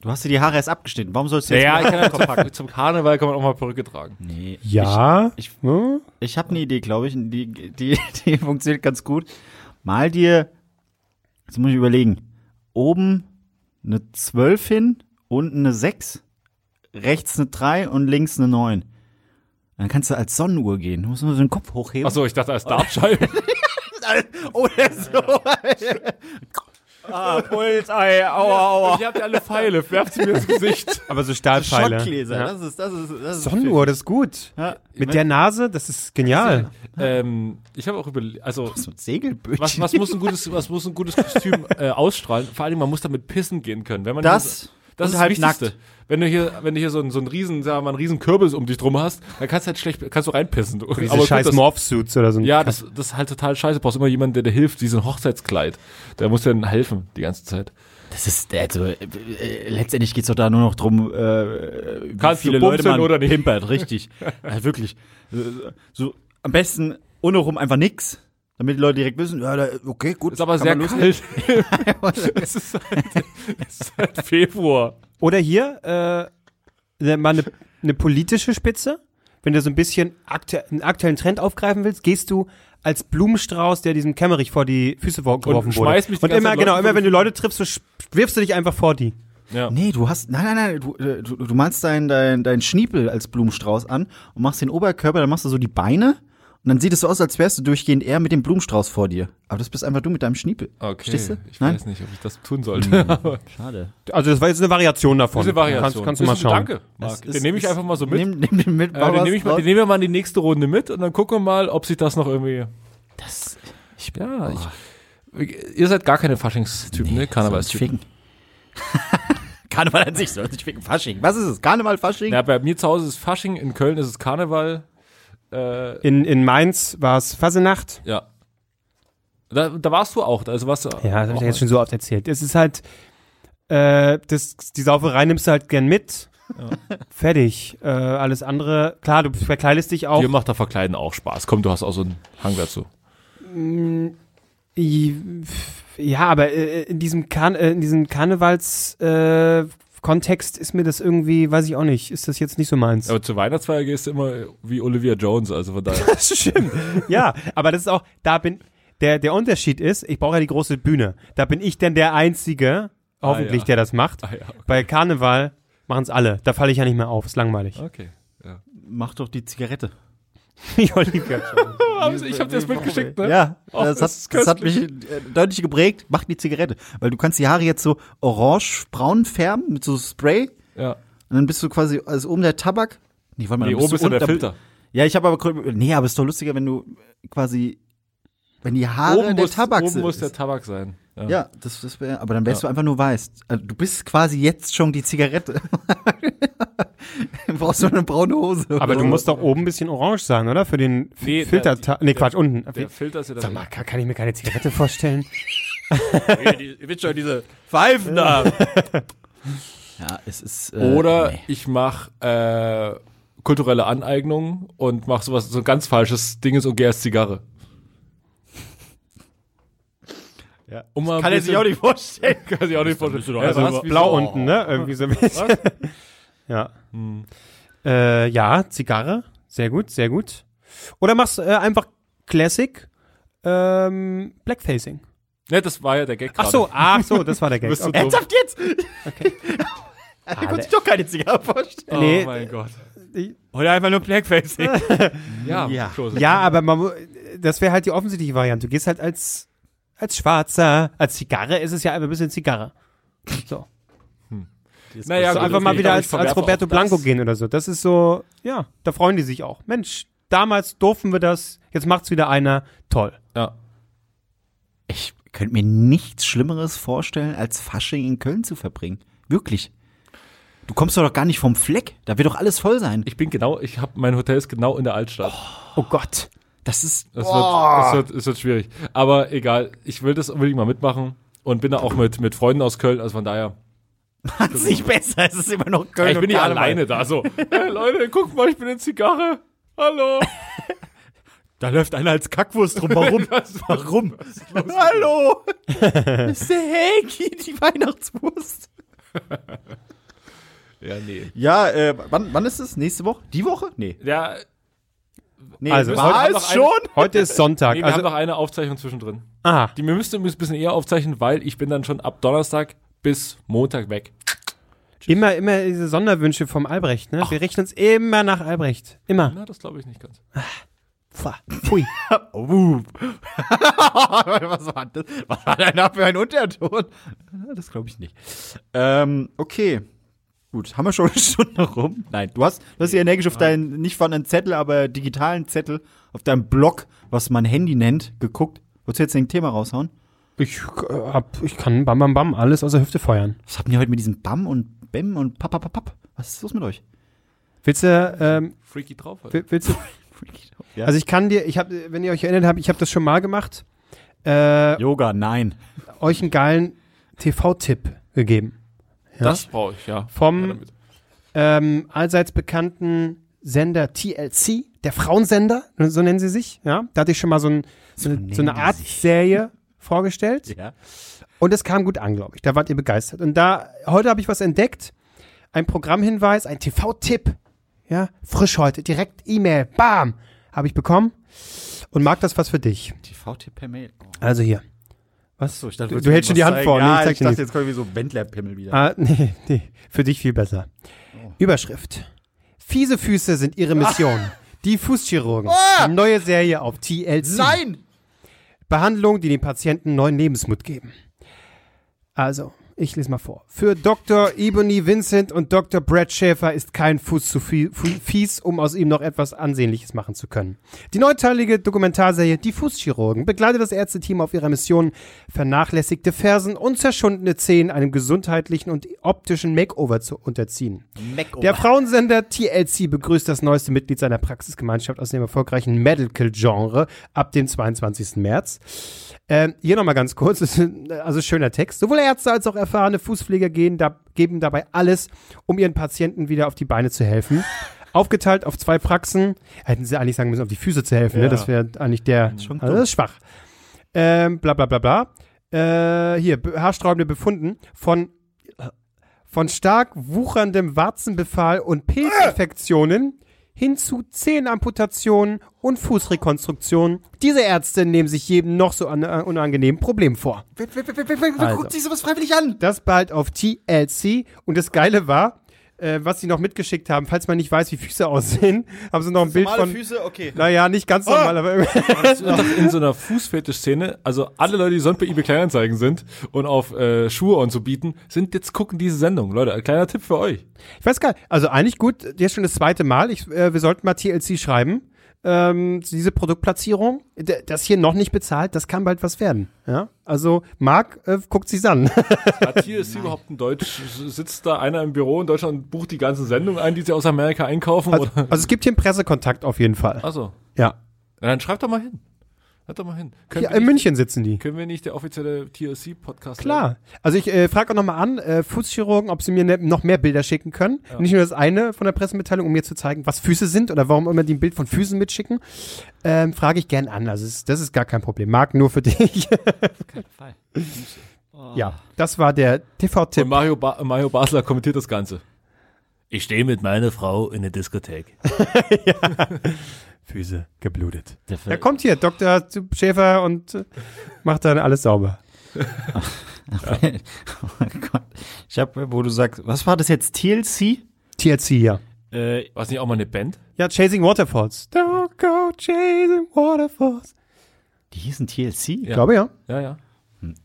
Du hast dir die Haare erst abgeschnitten. Warum sollst du jetzt Ja, ich kann ja zum, zum Karneval kann man auch mal Perücke tragen. Nee. Ja. Ich- hm? Ich habe eine Idee, glaube ich. Die, die, die funktioniert ganz gut. Mal dir, jetzt muss ich überlegen, oben eine 12 hin, unten eine 6, rechts eine 3 und links eine 9. Dann kannst du als Sonnenuhr gehen. Du musst nur so den Kopf hochheben. Achso, ich dachte als Dartscheibe. Oder so. ah, Polizei, aua, aua. ich habt ja alle Pfeile, werft sie mir ins Gesicht. Aber so Stahlpfeile. Schottgläser, Ja. das ist, das ist, das ist. Sonnenuhr, das ist gut. Ja, Mit der Nase, das ist genial. ähm, ich habe auch überlegt, also so ein Segelbötchen. was, was muss ein gutes, was muss ein gutes Kostüm äh, ausstrahlen? Vor allem, man muss damit pissen gehen können. Wenn man Das hier, das und ist halb das Wichtigste. Wenn du hier, wenn du hier so einen, so einen riesen, sagen wir mal, einen riesen Kürbis um dich drum hast, dann kannst du halt schlecht, kannst du reinpissen. Diese Aber gut, scheiß das- Morph-Suits oder so. ein Ja, das, das ist halt total scheiße. Du brauchst immer jemanden, der dir hilft, diesen Hochzeitskleid. Der muss dir dann helfen, die ganze Zeit. Das ist, also, äh, äh, letztendlich geht's doch da nur noch drum, äh, wie Kannst du viele Leute bumsen man oder nicht? pimpert, richtig. ja, wirklich. Äh, So, am besten ohne rum einfach nix, damit die Leute direkt wissen, ja, da, okay, gut. Ist aber sehr kalt. es, ist halt, es ist halt Februar. Oder hier, äh, ne- mal eine ne politische Spitze. Wenn du so ein bisschen aktu einen aktuellen Trend aufgreifen willst, gehst du als Blumenstrauß, der diesem Kämmerich vor die Füße geworfen wurde. mich die Und immer, Zeit genau, Leute immer wenn du Leute triffst, so wirfst du dich einfach vor die. Ja. Nee, du hast, nein, nein, nein, du, äh, du, du malst deinen dein, dein Schniepel als Blumenstrauß an und machst den Oberkörper, dann machst du so die Beine und dann sieht es so aus, als wärst du durchgehend eher mit dem Blumenstrauß vor dir. Aber das bist einfach du mit deinem Schniepel. Okay. Verstehst du? Ich Nein? weiß nicht, ob ich das tun sollte. Aber Schade. Also das war jetzt eine Variation davon. Diese Variation. Kannst, kannst du mal schauen. Danke, Marc. Den nehme ich einfach mal so mit. Nimm, nimm den mit, äh, den nehme ich mal, den nehmen wir mal in die nächste Runde mit und dann gucken wir mal, ob sich das noch irgendwie. Das, ich, Ja, ich, ihr seid gar keine Faschingstypen, ne? Karnevalstypen. Ficken. Karneval an sich soll sich ficken. Fasching. Was ist es? Karneval, Fasching? Ja, bei mir zu Hause ist Fasching, in Köln ist es Karneval. Äh, In, in Mainz war es Fasenacht. ja. Da, da warst du auch, also warst du. Ja, das habe ich jetzt schon so oft erzählt. Es ist halt, äh, das, die Sauferei nimmst du halt gern mit. Fertig. Äh, alles andere, klar, du verkleidest dich auch. Dir macht da Verkleiden auch Spaß. Komm, du hast auch so einen Hang dazu. I- Ja, aber äh, in diesem, Karn äh, in diesem Karnevals äh, Kontext ist mir das irgendwie, weiß ich auch nicht, ist das jetzt nicht so meins. Aber zur Weihnachtsfeier gehst du immer wie Olivia Jones, also von daher. Das stimmt. ja, aber das ist auch, da bin, der, der Unterschied ist, ich brauche ja die große Bühne. Da bin ich denn der Einzige, hoffentlich, ja. der das macht. ah, ja, Bei Karneval machen es alle. Da falle ich ja nicht mehr auf, ist langweilig. okay. Ja. Mach doch die Zigarette. Olivia schon. Ich hab dir das mitgeschickt, ne? Ja, Oh, das, hat, das hat mich äh, deutlich geprägt. Mach die Zigarette. Weil du kannst die Haare jetzt so orange-braun färben mit so Spray. Ja. Und dann bist du quasi, also oben der Tabak. Nee, warte mal, Nee, oben ist ja der Filter. Ja, ich habe aber, nee, aber es ist doch lustiger, wenn du quasi, wenn die Haare Oben, der muss, Tabak oben sind. muss der Tabak sein. Ja. ja, das, das wäre, aber dann wärst Ja. du einfach nur weiß. Also, du bist quasi jetzt schon die Zigarette. du brauchst nur eine braune Hose. Aber du musst doch oben ein bisschen orange sein, oder? Für den Nee, Filter. der- Nee, Quatsch, unten. Der Filter ist ja Sag dann. mal, kann, kann ich mir keine Zigarette vorstellen? Ihr wisst schon, diese Pfeifen da. Ja, es ist. Äh, Oder nee. ich mache äh, kulturelle Aneignung und mache sowas, so ein ganz falsches Ding ist und gehe als Zigarre. Ja. Um Kann er sich auch nicht vorstellen. Kann sich auch nicht vorstellen. Also was? blau Wieso? unten, ne? Irgendwie so ein bisschen. ja. Äh, ja, Zigarre. Sehr gut, sehr gut. Oder machst äh, einfach Classic ähm, Blackfacing. Ne, das war ja der Gag Ach so, ach so, das war der Gag. Du Okay. Ernsthaft jetzt? Okay. Er konnte sich doch keine Zigarre vorstellen. Oh Nee. mein Gott. Ich- Oder einfach nur Blackfacing. ja, Ja. Ja, aber man, das wäre halt die offensichtliche Variante. Du gehst halt als, als Schwarzer. Als Zigarre ist es ja einfach ein bisschen Zigarre. So. Naja, so gut, einfach okay, mal wieder als, als Roberto Blanco gehen oder so. Das ist so, ja, da freuen die sich auch. Mensch, damals durften wir das, jetzt macht's wieder einer. Toll. Ja. Ich könnte mir nichts Schlimmeres vorstellen, als Fasching in Köln zu verbringen. Wirklich. Du kommst doch gar nicht vom Fleck. Da wird doch alles voll sein. Ich bin genau, ich habe mein Hotel ist genau in der Altstadt. Oh Gott. Das ist. Das Boah. wird, wird, das wird schwierig. Aber egal, ich will das unbedingt mal mitmachen. und bin da auch mit, mit Freunden aus Köln, also von daher. Macht's nicht besser, es ist immer noch Köln ich bin nicht alleine da, so. Hey, Leute, guck mal, ich bin eine Zigarre. Hallo. Da läuft einer als Kackwurst rum. Warum? Warum? Hallo! das ist der Helgi, die Weihnachtswurst. Ja, nee. Ja, äh, wann, wann ist es? Nächste Woche? Die Woche? Nee. Ja, nee Also, heute war haben es noch eine- schon? Heute ist Sonntag. nee wir also, haben noch eine Aufzeichnung zwischendrin. aha. Die wir müssten ein bisschen eher aufzeichnen, weil ich bin dann schon ab Donnerstag bis Montag weg. Immer, immer diese Sonderwünsche vom Albrecht, ne? Wir richten uns immer nach Albrecht. Immer. Na, das glaube ich nicht ganz. Pfui. Pfui. Oh. was war das? Was war denn da für ein Unterton? Das glaube ich nicht. Ähm, okay. Gut, haben wir schon eine Stunde rum? Nein, du hast, du hast hier energisch auf deinen, nicht von einem Zettel, aber digitalen Zettel, auf deinem Blog, was man Handy nennt, geguckt. Wolltest du jetzt ein Thema raushauen? Ich, äh, hab, ich kann bam, bam, bam alles aus der Hüfte feuern. Was habt ihr heute mit diesem Bam und Bem und Pap, Pap, Pap, Pap? Was ist los mit euch? Willst du, ähm, Freaky drauf. Will- willst du, Ja. also ich kann dir, ich habe, wenn ihr euch erinnert habt, ich habe das schon mal gemacht, äh, Yoga, nein. euch einen geilen TV-Tipp gegeben. Das brauche ich, ja. Vom- Ja, ähm, allseits bekannten Sender TLC, der Frauensender, so nennen sie sich. Ja, da hatte ich schon mal so, ein, so, eine, so eine Art sich. Serie vorgestellt Ja. und es kam gut an, glaube ich. Da wart ihr begeistert. Und da heute habe ich was entdeckt, ein Programmhinweis, ein TV-Tipp. Ja, frisch heute, direkt E-Mail, bam, habe ich bekommen und mag das was für dich. TV-Tipp per Mail. Oh. Also hier. Was? So, ich dachte, du, du hältst schon die Hand zeigen? vor. Ja, nee, ich ich dachte, jetzt kommt wie so Wendler-Pimmel wieder. Ah, nee, nee, für dich viel besser. Oh. Überschrift. Fiese Füße sind ihre Mission. Die Fußchirurgen. Neue Serie auf TLC. Ah! Nein! Behandlung, die den Patienten neuen Lebensmut geben. Also, ich lese mal vor. Für Dr. Ebony Vincent und Dr. Brad Schäfer ist kein Fuß zu fies, um aus ihm noch etwas Ansehnliches machen zu können. Die neuteilige Dokumentarserie Die Fußchirurgen begleitet das Ärzteteam auf ihrer Mission, vernachlässigte Fersen und zerschundene Zehen einem gesundheitlichen und optischen Makeover zu unterziehen. Der Frauensender TLC begrüßt das neueste Mitglied seiner Praxisgemeinschaft aus dem erfolgreichen Medical-Genre ab dem 22. März. Ähm, hier nochmal ganz kurz, also schöner Text. Sowohl Ärzte als auch erfahrene Fußpfleger gehen da, geben dabei alles, um ihren Patienten wieder auf die Beine zu helfen. Aufgeteilt auf zwei Praxen. Hätten sie eigentlich sagen müssen, auf die Füße zu helfen, ne? Ja. Das wäre eigentlich der. schon also das ist schwach. Ähm, bla bla bla bla. Äh, hier, be- haarsträubende Befunden von, von stark wucherndem Warzenbefall und Pilzinfektionen hin zu Zehenamputationen und Fußrekonstruktionen. Diese Ärzte nehmen sich jedem noch so äh, unangenehmen Problem vor. Wer, wer, wer, wer, wer Also. guckt sich sowas freiwillig an? Das bald auf TLC. Und das Geile war, äh, was sie noch mitgeschickt haben, falls man nicht weiß, wie Füße aussehen, haben sie noch ein Bild von. Füße, okay. Naja, nicht ganz normal, aber irgendwie. Das ist doch in so einer Fußfetisch-Szene, also alle Leute, die sonst bei eBay Kleinanzeigen sind und auf äh, Schuhe und so bieten, sind jetzt gucken diese Sendung. Leute, ein kleiner Tipp für euch. Ich weiß gar nicht. Also eigentlich gut, jetzt schon das zweite Mal. Ich, äh, wir sollten mal TLC schreiben. Ähm, diese Produktplatzierung, das hier noch nicht bezahlt, das kann bald was werden. Ja? Also Marc äh, guckt sich's an. Hat hier ist überhaupt ein Deutsch, sitzt da einer im Büro in Deutschland und bucht die ganzen Sendungen ein, die sie aus Amerika einkaufen? Also, also es gibt hier einen Pressekontakt auf jeden Fall. Achso. Ja. Dann schreibt doch mal hin. Schreibt doch mal hin. Können, wir in nicht, München sitzen die. können wir nicht der offizielle TLC-Podcast Klar. Also ich äh, frage auch nochmal an, äh, Fußchirurgen, ob sie mir ne, noch mehr Bilder schicken können. Nicht nur das eine von der Pressemitteilung, um mir zu zeigen, was Füße sind oder warum immer die ein Bild von Füßen mitschicken. Ähm, frage ich gern an. Also es, das ist gar kein Problem. Marc, nur für dich. ja, das war der Und TV-Tipp. Mario, ba Mario Basler kommentiert das Ganze. Ich stehe mit meiner Frau in der Diskothek. Füße geblutet. Der Da kommt hier Dr. Schäfer und äh, macht dann alles sauber. oh Gott. Ich hab, wo du sagst, was war das jetzt? TLC? TLC, ja. Äh, War es nicht auch mal eine Band? Ja, Chasing Waterfalls. Don't go chasing waterfalls. die hießen TLC? Ich glaube ja. Ja, ja.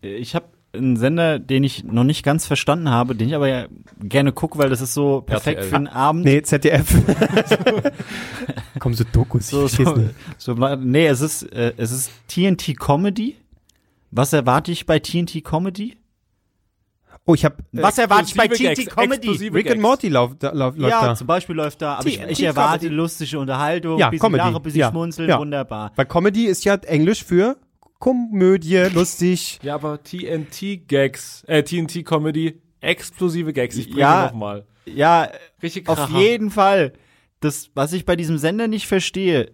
Äh, Ich habe einen Sender, den ich noch nicht ganz verstanden habe, den ich aber ja gerne gucke, weil das ist so perfekt RTL. für einen Abend. Nee, ZDF. Kommen so Dokus. So, so, nicht. so, nee, es ist, äh, es ist TNT Comedy. Was erwarte ich bei TNT Comedy? Oh, ich habe Was erwarte ich bei TNT Gags, Comedy? Rick and. Morty lauf, da, lauf, läuft Ja, da. zum Beispiel läuft da, aber ich, ich erwarte Comedy. lustige Unterhaltung, Ja, bisschen Comedy, lachen, bisschen ja, schmunzeln, ja. wunderbar. Weil Comedy ist ja Englisch für Komödie, lustig. Ja, aber TNT-Gags, äh, TNT-Comedy, explosive Gags. Ich bringe Ja. nochmal. Ja, Richtig auf Kracher. jeden Fall. Das, was ich bei diesem Sender nicht verstehe,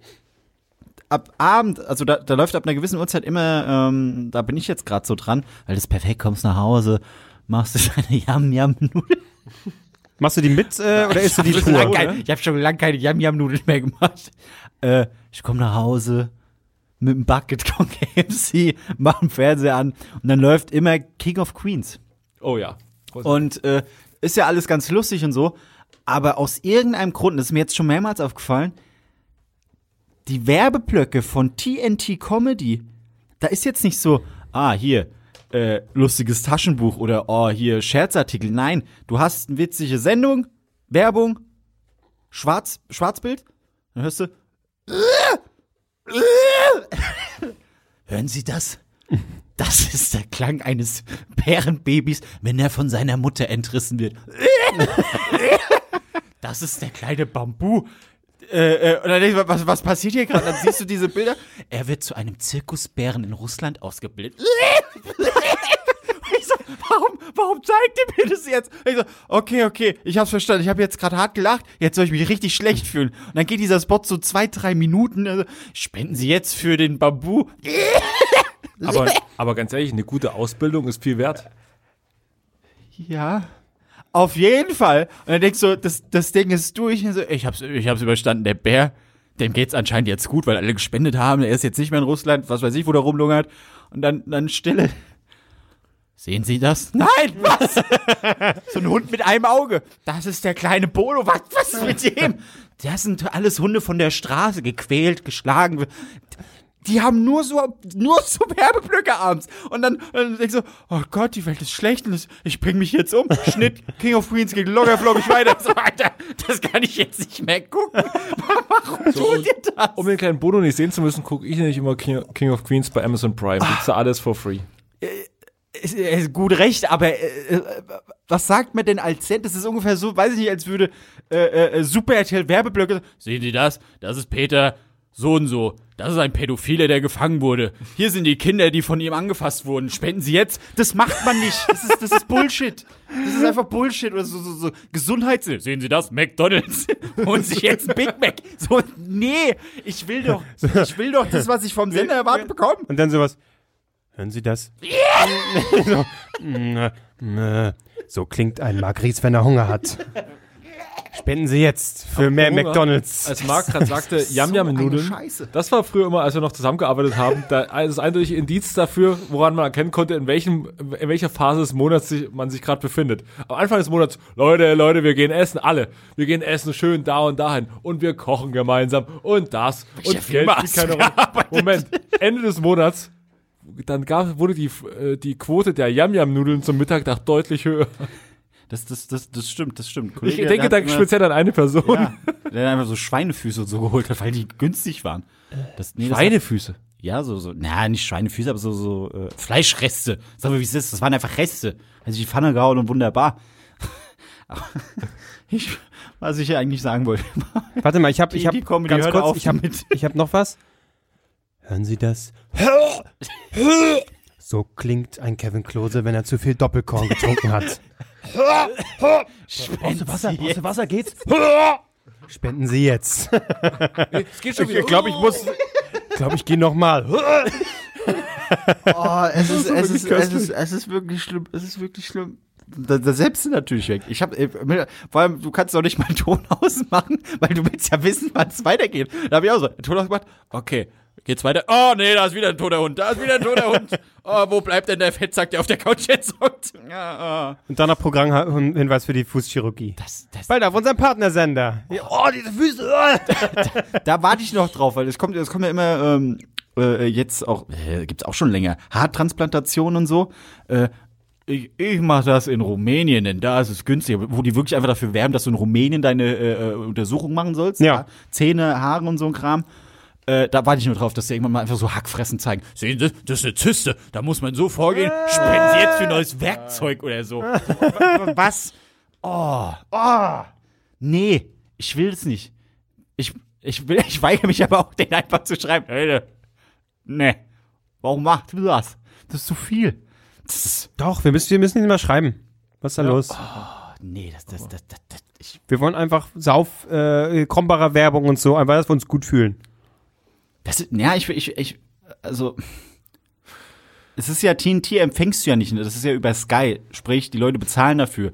ab Abend, also da, da läuft ab einer gewissen Uhrzeit immer, ähm, da bin ich jetzt gerade so dran, weil das ist perfekt, kommst nach Hause, machst du deine Yam-Yam-Nudeln. Machst du die mit äh, oder isst du die Ich hab schon lang pur? kein- Ich habe schon lange keine Yam-Yam-Nudeln mehr gemacht. Äh, ich komme nach Hause mit dem Bucket von KFC, mach den Fernseher an und dann läuft immer King of Queens. Oh ja. Und äh, ist ja alles ganz lustig und so, aber aus irgendeinem Grund, das ist mir jetzt schon mehrmals aufgefallen, die Werbeblöcke von TNT Comedy, da ist jetzt nicht so, ah, hier, äh, lustiges Taschenbuch oder oh, hier, Scherzartikel. Nein, du hast eine witzige Sendung, Werbung, Schwarz, Schwarzbild, dann hörst du, hören Sie das? Das ist der Klang eines Bärenbabys, wenn er von seiner Mutter entrissen wird. Das ist der kleine Bambu. Äh, äh, was, was passiert hier gerade? Dann siehst du diese Bilder. Er wird zu einem Zirkusbären in Russland ausgebildet. Warum, warum zeigt ihr mir das jetzt? Ich so, okay, okay, ich hab's verstanden. Ich habe jetzt gerade hart gelacht. Jetzt soll ich mich richtig schlecht fühlen. Und dann geht dieser Spot so zwei, drei Minuten. Also, spenden Sie jetzt für den Bambu. Aber, aber ganz ehrlich, eine gute Ausbildung ist viel wert. Ja. Auf jeden Fall. Und dann denkst du, das, das Ding ist durch. Und so, ich, hab's, ich hab's überstanden. Der Bär, dem geht's anscheinend jetzt gut, weil alle gespendet haben. Er ist jetzt nicht mehr in Russland, was weiß ich, wo der rumlungert. Und dann, dann Stille. Sehen Sie das? Nein, was? so ein Hund mit einem Auge. Das ist der kleine Bolo. Was, was ist mit dem? Das sind alles Hunde von der Straße, gequält, geschlagen. Die haben nur so, nur so Werbeblöcke abends. Und dann, dann denkst du, oh Gott, die Welt ist schlecht und ich bring mich jetzt um. Schnitt, King of Queens gegen Loggerflog, ich weiter. So, Alter, das kann ich jetzt nicht mehr gucken. Warum tut ihr das? Um den kleinen Bono nicht sehen zu müssen, gucke ich nämlich immer King, King of Queens bei Amazon Prime. Gibt's da alles for free. Ist, ist gut recht, aber äh, äh, was sagt man denn als Cent? Das ist ungefähr so, weiß ich nicht, als würde äh, äh, Super RTL Werbeblöcke. Sehen Sie das? Das ist Peter so und so. Das ist ein Pädophile, der gefangen wurde. Hier sind die Kinder, die von ihm angefasst wurden. Spenden Sie jetzt? Das macht man nicht. Das ist, das ist Bullshit. Das ist einfach Bullshit. Oder so, so, so Gesundheits... Sehen Sie das? McDonalds. Holen sich jetzt ein Big Mac. So, nee. Ich will doch, ich will doch das, was ich vom Sender erwartet bekommen. Und dann sowas. Hören Sie das? so, so klingt ein Magris, wenn er Hunger hat. Spenden Sie jetzt für mehr Hunger? McDonalds. Als Marc gerade sagte, Yam-Yam-Nudeln, Scheiße. das war früher immer, als wir noch zusammengearbeitet haben, da, das eindeutige Indiz dafür, woran man erkennen konnte, in, welchem, in welcher Phase des Monats sich, man sich gerade befindet. Am Anfang des Monats, Leute, Leute, wir gehen essen, alle. Wir gehen essen schön da und dahin. Und wir kochen gemeinsam. Und das. Und Chef, Geld spielt keine Rolle. Moment, Ende des Monats, dann gab, wurde die, äh, die Quote der Yam-Yam-Nudeln zum Mittag nach deutlich höher. Das, das, das, das stimmt, das stimmt. Ich Kollege, denke der da speziell an eine Person. Ja, der einfach so Schweinefüße und so geholt hat, weil die günstig waren. Das, nee, das Schweinefüße. Hat, ja, so, so, na, nicht Schweinefüße, aber so, so äh, Fleischreste. Sagen wir, wie es ist. Das waren einfach Reste. Also die Pfanne gehauen und wunderbar. Ich, was ich ja eigentlich sagen wollte. Warte mal, ich habe ich hab die ganz kurz, ich habe ich hab noch was. Hören Sie das? So klingt ein Kevin Klose, wenn er zu viel Doppelkorn getrunken hat. Brauchst du Wasser? Brauchst du Wasser? Geht's? Spenden Sie jetzt. Es geht schon Ich glaube, ich muss. Ich glaube, ich gehe noch mal. Oh, es ist, es, wirklich ist, es, köstlich. ist, es ist wirklich schlimm. Es ist wirklich schlimm. Da, da selbst du natürlich weg. Ich hab, äh, vor allem, du kannst doch nicht mal einen Ton ausmachen, weil du willst ja wissen, wann es weitergeht. Da habe ich auch so einen Ton ausgemacht. Okay, geht's weiter? Oh nee, da ist wieder ein toter Hund. Da ist wieder ein toter Hund. Oh, wo bleibt denn der Fettsack, der auf der Couch jetzt hockt? Ja, oh. Und dann noch Programmhinweis für die Fußchirurgie. das, das, Bald auf unserem Partnersender. Oh, diese Füße. da warte ich noch drauf, weil es kommt, es kommt ja immer ähm, äh, jetzt auch, äh, gibt's auch schon länger, Haartransplantation und so. Äh, ich, ich mache das in Rumänien, denn da ist es günstiger, wo die wirklich einfach dafür werben, dass du in Rumänien deine äh, äh, Untersuchung machen sollst. Ja. Zähne, Haare und so ein Kram. Äh, da warte ich nur drauf, dass sie irgendwann mal einfach so Hackfressen zeigen. Sehen Sie, das ist eine Zyste. Da muss man so vorgehen. Spenden Sie jetzt für neues Werkzeug oder so. Was? Oh, oh. Nee, ich will es nicht. Ich, ich, will, ich weigere mich aber auch, den einfach zu schreiben. Leute, nee. Warum macht du das? Das ist zu viel. Das ist, Doch, wir müssen, wir müssen ihn mal schreiben. Was ist da los? nee, das, das, das, das, das ich, Wir wollen einfach Sauf, äh, Werbung und so, einfach, dass wir uns gut fühlen. Das ist, ja, ich, ich, ich, also, es ist ja TNT empfängst du ja nicht, das ist ja über Sky, sprich, die Leute bezahlen dafür.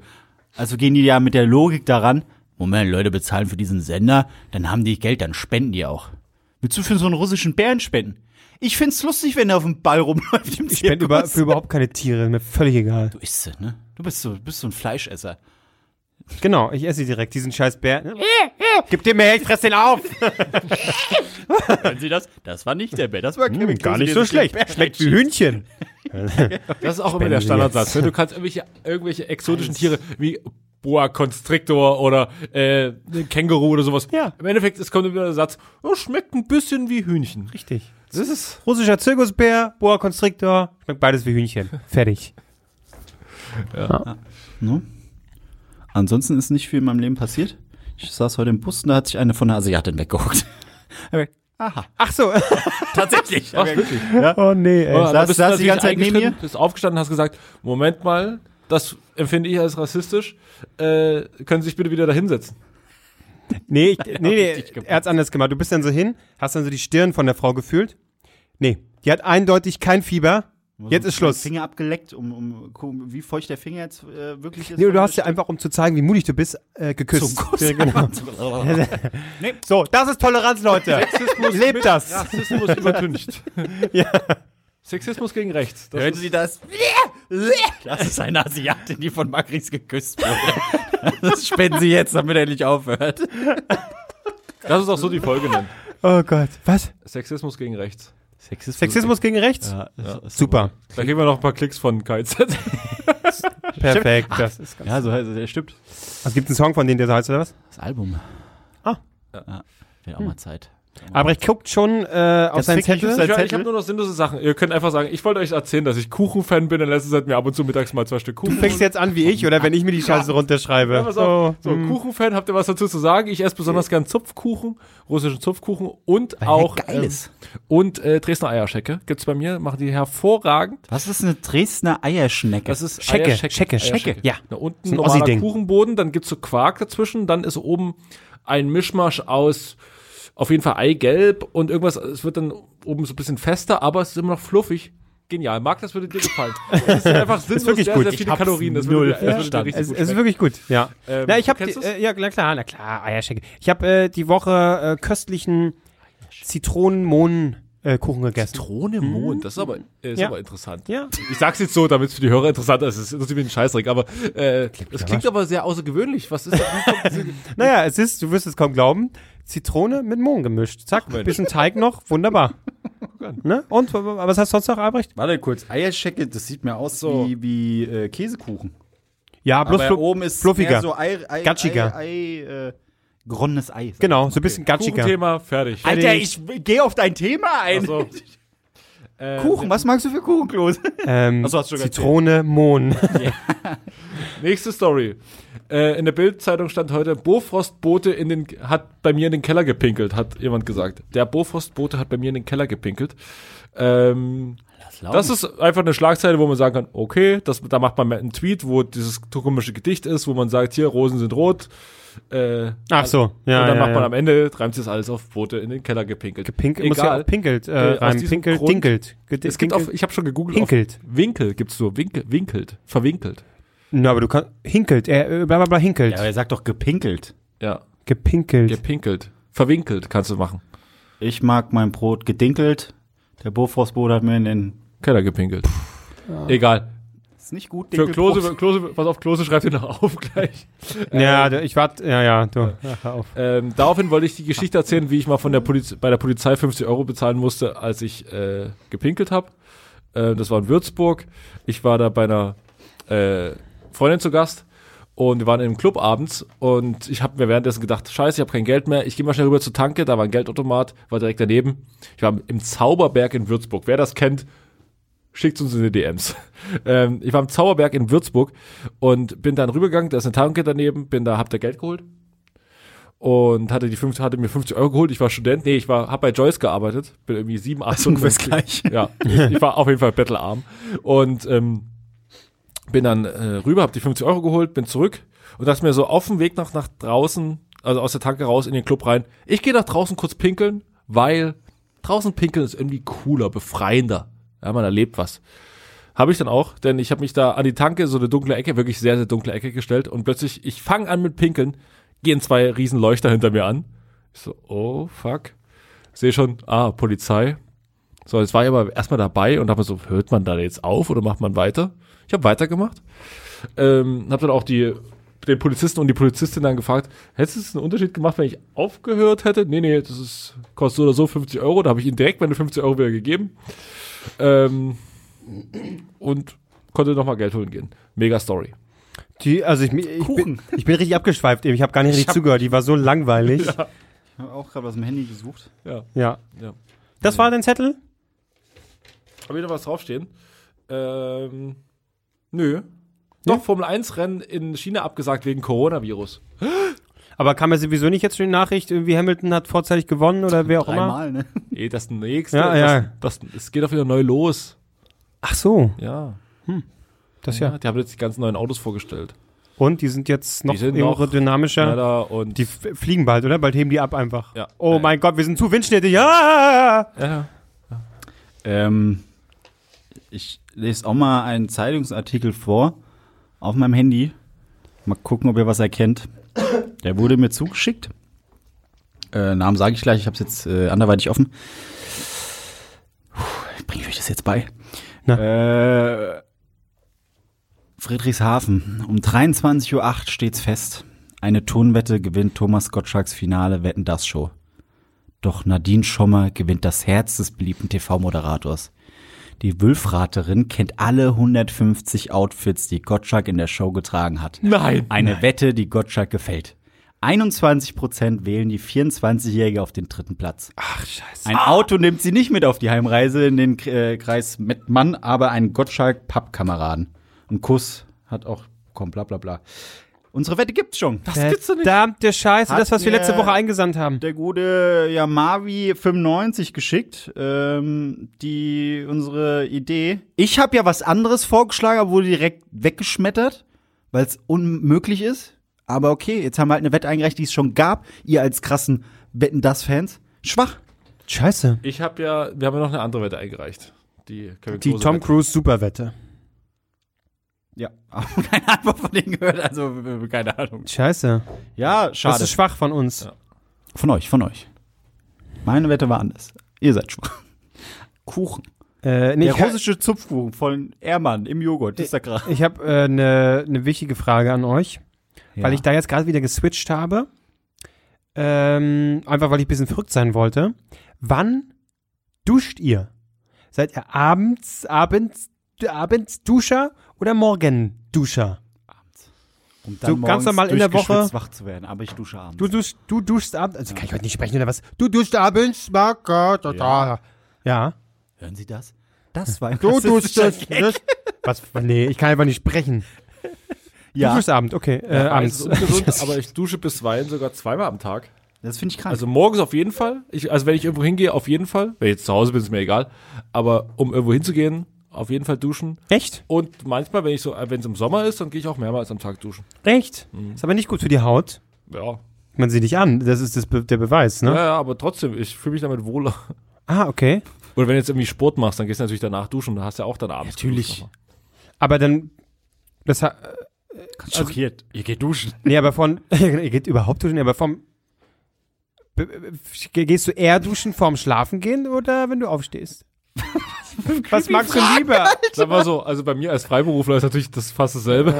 Also gehen die ja mit der Logik daran, Moment, Leute bezahlen für diesen Sender, dann haben die Geld, dann spenden die auch. Willst du für so einen russischen Bären spenden? Ich find's lustig, wenn er auf dem Ball rumläuft im Ich spende über, für überhaupt keine Tiere, mir völlig egal. Du isst sie, ne? Du bist so, bist so ein Fleischesser. Genau, ich esse direkt diesen scheiß Bär. Gib dir mehr, ich fress den auf. Hören Sie das? Das war nicht der Bär, das war Hm, gar nicht so schlecht. Schmeckt wie Hühnchen. Das ist auch immer der sie Standardsatz. Ne? Du kannst irgendwelche, irgendwelche exotischen Tiere wie Boa Constrictor oder äh, Känguru oder sowas. Ja. Im Endeffekt, es kommt immer der Satz, oh, schmeckt ein bisschen wie Hühnchen. Richtig. Das ist Russischer Zirkusbär, Boa Constrictor, schmeckt beides wie Hühnchen. Fertig. Ne? Ansonsten ist nicht viel in meinem Leben passiert. Ich saß heute im Bus und da hat sich eine von der Asiatin weggeguckt. Aha. Ach so. Tatsächlich. wirklich. oh nee, ey. Aber saß- bist saß du die ganze Zeit neben eingeschritten, Bist aufgestanden und hast gesagt, Moment mal, das empfinde ich als rassistisch. Äh, können Sie sich bitte wieder da hinsetzen? Nee, ich, nee, nee er hat's anders gemacht. Du bist dann so hin, hast dann so die Stirn von der Frau gefühlt. Nee, die hat eindeutig kein Fieber. Jetzt ist Schluss. Finger abgeleckt, um, um gucken, wie feucht der Finger jetzt äh, wirklich ist. Nee, du hast ja einfach, um zu zeigen, wie mutig du bist, äh, geküsst. Zum Kuss. Ja, genau. So, das ist Toleranz, Leute. Lebt das. Rassismus übertüncht. Ja. Sexismus gegen rechts. Das Hören ist, Sie das? Das ist eine Asiatin, die von Magrix geküsst wurde. Das spenden Sie jetzt, damit er nicht aufhört. das ist auch so die Folge nennen. Oh Gott. Was? Sexismus gegen rechts. Sexismus. Sexismus gegen rechts? Ja, ist Super. Da kriegen wir noch ein paar Klicks von KZ. Perfekt. Das ist ganz Ja, so heißt es, der stimmt. Was gibt einen Song von denen, der so heißt, oder was? Das Album. Ah. Ja, wird auch mal Zeit. Albrecht guckt schon äh, auf seinen ich Zettel. Sein Ich, ich Zettel? habe nur noch sinnlose Sachen. Ihr könnt einfach sagen, ich wollte euch erzählen, dass ich Kuchenfan bin. In letzter Zeit mir ab und zu mittags mal zwei Stück Du Kuchen. fängst jetzt an wie ich, oder wenn ich mir die Scheiße runterschreibe. Ja, pass auf. So, So, hm. Kuchenfan, habt ihr was dazu zu sagen? Ich esse besonders gern Zupfkuchen, russischen Zupfkuchen und auch Geiles. Ähm, und äh, Dresdner Eierschecke gibt's bei mir, machen die hervorragend. Was ist eine Dresdner Eierschnecke? Das ist Schecke, Eierschecke, Schecke, Eierschecke. Schecke, ja. Da unten ein normaler Ossi-Ding. Kuchenboden, dann gibt's so Quark dazwischen, dann ist oben ein Mischmasch aus auf jeden Fall Eigelb und irgendwas, es wird dann oben so ein bisschen fester, aber es ist immer noch fluffig. Genial. Marc, das würde dir gefallen. Es ist einfach sinnlos, wirklich sehr, gut. sehr viele Kalorien. Das null würde, das würde dir Es, es ist wirklich gut, ja. Ähm, na, ich du's? äh, ja, na klar, na klar, Eierschecke. Ich habe äh, die Woche äh, köstlichen Zitronen-Mohn-Kuchen gegessen. Zitrone im Mond, das ist aber, äh, ist Ja. aber interessant. Ja. Ich sag's jetzt so, damit es für die Hörer interessant ist. Es interessiert mich ein Scheißdreck, aber äh, das klingt aber sehr außergewöhnlich. Was ist das? Naja, es ist, du wirst es kaum glauben, Zitrone mit Mohn gemischt. Zack, Mensch. bisschen Teig noch, wunderbar. ne? Und, was hast du sonst noch, Albrecht? Warte kurz, Eierschecke, das sieht mir aus So. wie, wie äh, Käsekuchen. Ja, bloß Aber oben ist fluffiger. so Ei, Ei, Gatschiger. Ei, Ei äh, geronnenes Ei. Genau, so ein bisschen gatschiger. Kuchenthema, fertig. Alter, ich geh auf dein Thema ein. Also, äh, Kuchen, was magst du für Kuchen, Klose? Ähm, so, hast du schon Zitrone, Mohn. Nächste Story. Äh, in der Bildzeitung stand heute, Bofrostbote in den, hat bei mir in den Keller gepinkelt, hat jemand gesagt. Der Bofrostbote hat bei mir in den Keller gepinkelt. Ähm, das ist einfach eine Schlagzeile, wo man sagen kann, okay, das, da macht man einen Tweet, wo dieses komische Gedicht ist, wo man sagt, hier, Rosen sind rot. Äh, Ach so, ja. und dann ja, macht man ja. am Ende, reimt sich das alles auf Boote in den Keller gepinkelt. Pinkelt, muss ja Egal. auch pinkelt, Äh, äh, rein. Pinkelt, Grund- dinkelt. Es gibt auf, ich habe schon gegoogelt, Hinkelt. auf Winkel gibt's so, Winkel, winkelt, verwinkelt. Na, aber du kannst, hinkelt, er, äh, bla, bla, bla, hinkelt. Ja, aber er sagt doch gepinkelt. Ja, Gepinkelt. gepinkelt. Verwinkelt kannst du machen. Ich mag mein Brot gedinkelt. Der Bofrostbote hat mir in den. Keller gepinkelt. Egal. Ist nicht gut, Für. Klose, Klose, pass auf, Klose schreibt dir noch auf gleich. ja, du- ich warte, ja, ja, du. Ja, auf. Ähm, daraufhin wollte ich die Geschichte erzählen, wie ich mal von der Poliz bei der Polizei 50 Euro bezahlen musste, als ich äh, gepinkelt habe. Äh, das war in Würzburg. Ich war da bei einer äh, Freundin zu Gast und wir waren in einem Club abends und ich habe mir währenddessen gedacht, scheiße, ich habe kein Geld mehr. Ich gehe mal schnell rüber zur Tanke, da war ein Geldautomat, war direkt daneben. Ich war im Zauberberg in Würzburg. Wer das kennt, schickt uns in die DMs. Ähm, ich war im Zauberberg in Würzburg und bin dann rübergegangen, da ist eine Tanke daneben, bin da, hab da Geld geholt und hatte die 50, hatte mir 50 Euro geholt. Ich war Student, nee, ich war, hab bei Joyce gearbeitet, bin irgendwie sieben, acht Stunden. ungefähr das Gleiche. Ja, ich war auf jeden Fall bettelarm und ähm, bin dann äh, rüber, hab die 50 Euro geholt, bin zurück und dachte mir so auf dem Weg nach nach draußen, also aus der Tanke raus in den Club rein. Ich gehe nach draußen kurz pinkeln, weil draußen pinkeln ist irgendwie cooler, befreiender. Ja, man erlebt was. Habe ich dann auch, denn ich habe mich da an die Tanke, so eine dunkle Ecke, wirklich sehr, sehr dunkle Ecke gestellt und plötzlich, ich fange an mit Pinkeln, gehen zwei riesen Leuchter hinter mir an. Ich so, oh, fuck. Sehe schon, ah, Polizei. So, jetzt war ich aber erstmal dabei und habe so, hört man da jetzt auf oder macht man weiter? Ich habe weitergemacht. Ähm, habe dann auch die, den Polizisten und die Polizistin dann gefragt, hättest du einen Unterschied gemacht, wenn ich aufgehört hätte? Nee, nee, das ist, kostet so oder so 50 Euro. Da habe ich ihnen direkt meine 50 Euro wieder gegeben. Ähm, und konnte nochmal Geld holen gehen. Mega Story. Die, also ich, ich, bin, ich bin richtig abgeschweift eben. Ich habe gar nicht richtig zugehört. Die war so langweilig. Ja. Ich habe auch gerade was im Handy gesucht. Ja. ja. ja. Das war dein Zettel? Habe ich noch was draufstehen? Ähm, nö. Doch, Formel 1 Rennen in China abgesagt wegen Coronavirus. Aber kam ja sowieso nicht jetzt schon die Nachricht, irgendwie Hamilton hat vorzeitig gewonnen oder wer auch immer? Dreimal, ne? Nee, das nächste. Ja, das, ja. Das, es geht auch wieder neu los. Ach so, Ja. das ja. ja. Die haben jetzt die ganzen neuen Autos vorgestellt. Und die sind jetzt noch aerodynamischer. Schneller und Die fliegen bald, oder? Bald heben die ab einfach. Ja. Oh Ja. mein Gott, wir sind zu windschnittig. Ja! ja. Ähm, ich lese auch mal einen Zeitungsartikel vor auf meinem Handy. Mal gucken, ob ihr was erkennt. Der wurde mir zugeschickt. Äh, Namen sage ich gleich, ich habe es jetzt äh, anderweitig offen. Bringe ich euch das jetzt bei? Äh, Friedrichshafen. Um 23.08 Uhr steht's fest. Eine Tonwette gewinnt Thomas Gottschalks Finale Wetten das Show. Doch Nadine Schommer gewinnt das Herz des beliebten TV-Moderators. Die Wülfraterin kennt alle 150 Outfits, die Gottschalk in der Show getragen hat. Nein. Eine Wette, die Gottschalk gefällt. 21% wählen die 24-Jährige auf den dritten Platz. Ach, scheiße. Ein Auto nimmt sie nicht mit auf die Heimreise in den äh, Kreis Mettmann, aber einen Gottschalk-Pappkameraden. Ein Kuss hat auch, komm, bla bla bla. Unsere Wette gibt's schon. Das gibt's doch nicht. Verdammte Scheiße, Hat das, was wir letzte Woche eingesandt haben. der gute ja, Mavi95 geschickt, ähm, die unsere Idee. Ich habe ja was anderes vorgeschlagen, aber wurde direkt weggeschmettert, weil es unmöglich ist. Aber okay, jetzt haben wir halt eine Wette eingereicht, die es schon gab. Ihr als krassen Wetten das Fans schwach. Scheiße. Ich habe ja, wir haben ja noch eine andere Wette eingereicht. Die, Die Tom Wette. Cruise Superwette. Ja, aber keine Antwort von denen gehört, also äh, keine Ahnung. Scheiße. Ja, Das schade. ist schwach von uns. Ja. Von euch, von euch. Meine Wette war anders. Ihr seid schwach. Kuchen. Äh, nee, Der russische Zupfkuchen von Ermann im Joghurt. Das ist der Krach. Ich habe eine äh, ne wichtige Frage an euch, weil ich da jetzt gerade wieder geswitcht habe. Ähm, einfach weil ich ein bisschen verrückt sein wollte. Wann duscht ihr? Seid ihr abends, abends, abends Duscher oder Morgenduscher? um so ganz normal in der Woche- wach zu werden. Aber ich dusche abends. Du, duschst, du duschst abends, also kann ich heute nicht sprechen oder was? Du duschst abends, da, da. Ja. Hören Sie das? Das war ein Du duschst, das, was, nee, ich kann einfach nicht sprechen. Du Ja, duschst abends, okay, äh, Ja, abends. ist ungesund, aber ich dusche bisweilen sogar zweimal am Tag. das finde ich krank. Also morgens auf jeden Fall. Ich, also wenn ich irgendwo hingehe, auf jeden Fall. Wenn ich jetzt zu Hause bin, ist mir egal. Aber um irgendwo hinzugehen, auf jeden Fall duschen. Echt? Und manchmal, wenn ich so, wenn es im Sommer ist, dann gehe ich auch mehrmals am Tag duschen. Echt? Ist aber nicht gut für die Haut. Ja. Man sieht nicht an, das ist das Be der Beweis, ne? Ja, ja, aber trotzdem, ich fühle mich damit wohler. Ah, okay. Oder wenn du jetzt irgendwie Sport machst, dann gehst du natürlich danach duschen. Da hast du ja auch dann abends. Natürlich. Aber dann, das hat, Ganz schockiert. Ihr geht duschen. nee, aber von, ihr geht überhaupt duschen, aber vom, gehst du eher duschen vorm Schlafen gehen oder wenn du aufstehst? Was magst du lieber? Sag mal so, also bei mir als Freiberufler ist natürlich das fast dasselbe.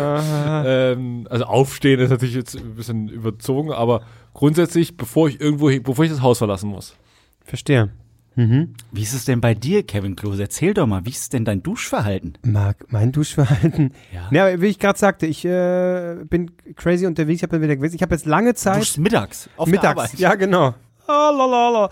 Ähm, also aufstehen ist natürlich jetzt ein bisschen überzogen, aber grundsätzlich, bevor ich irgendwo bevor ich das Haus verlassen muss. Verstehe. Mhm. Wie ist es denn bei dir, Kevin Klose? Erzähl doch mal, wie ist denn dein Duschverhalten? Mag mein Duschverhalten. Ja. Ja, wie ich gerade sagte, ich äh, bin crazy unterwegs, ich habe dann wieder gewesen. Ich habe jetzt lange Du Zeit. duschst mittags auf der Mittags, Arbeit. ja genau. Ah, lalala.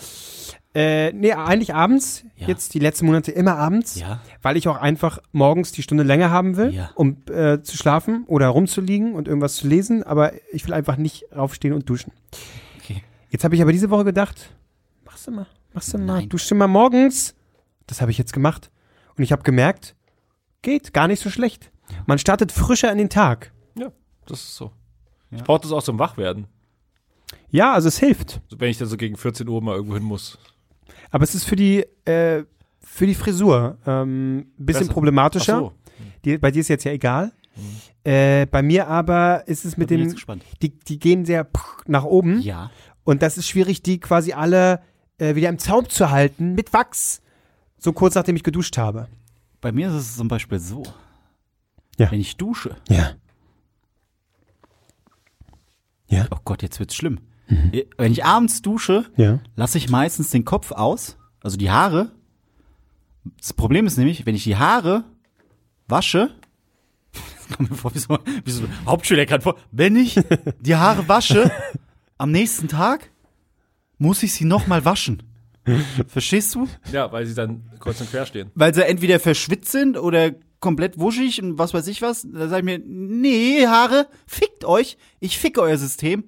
Äh, nee, eigentlich abends. Ja. Jetzt die letzten Monate immer abends. Ja. Weil ich auch einfach morgens die Stunde länger haben will, Ja. um äh, zu schlafen oder rumzuliegen und irgendwas zu lesen. Aber ich will einfach nicht aufstehen und duschen. Jetzt habe ich aber diese Woche gedacht, machst du mal, machst du mal, Nein. duschst du mal morgens. Das habe ich jetzt gemacht. Und ich habe gemerkt, geht gar nicht so schlecht. Man startet frischer in den Tag. Ja, das ist so. Ja. Ich brauche das auch zum Wachwerden. Ja, also es hilft. Wenn ich dann so gegen 14 Uhr mal irgendwo hin muss. Aber es ist für die, äh, für die Frisur ähm, ein bisschen Besser. problematischer. So. Die, bei dir ist jetzt ja egal. Äh, bei mir aber ist es mit dem, die, die gehen sehr nach oben. Ja. Und das ist schwierig, die quasi alle äh, wieder im Zaum zu halten mit Wachs. So kurz nachdem ich geduscht habe. Bei mir ist es zum Beispiel so. Ja. Wenn ich dusche, Ja. Ja. oh Gott, jetzt wird's schlimm. Wenn ich abends dusche, Ja. lasse ich meistens den Kopf aus, also die Haare. Das Problem ist nämlich, wenn ich die Haare wasche, das kommt mir vor wie so, wie so ein Hauptschüler gerade vor, wenn ich die Haare wasche, am nächsten Tag muss ich sie nochmal waschen. Verstehst du? Ja, weil sie dann kreuz und quer stehen. Weil sie entweder verschwitzt sind oder komplett wuschig und was weiß ich was. Da sag ich mir, nee, Haare, fickt euch. Ich ficke euer System.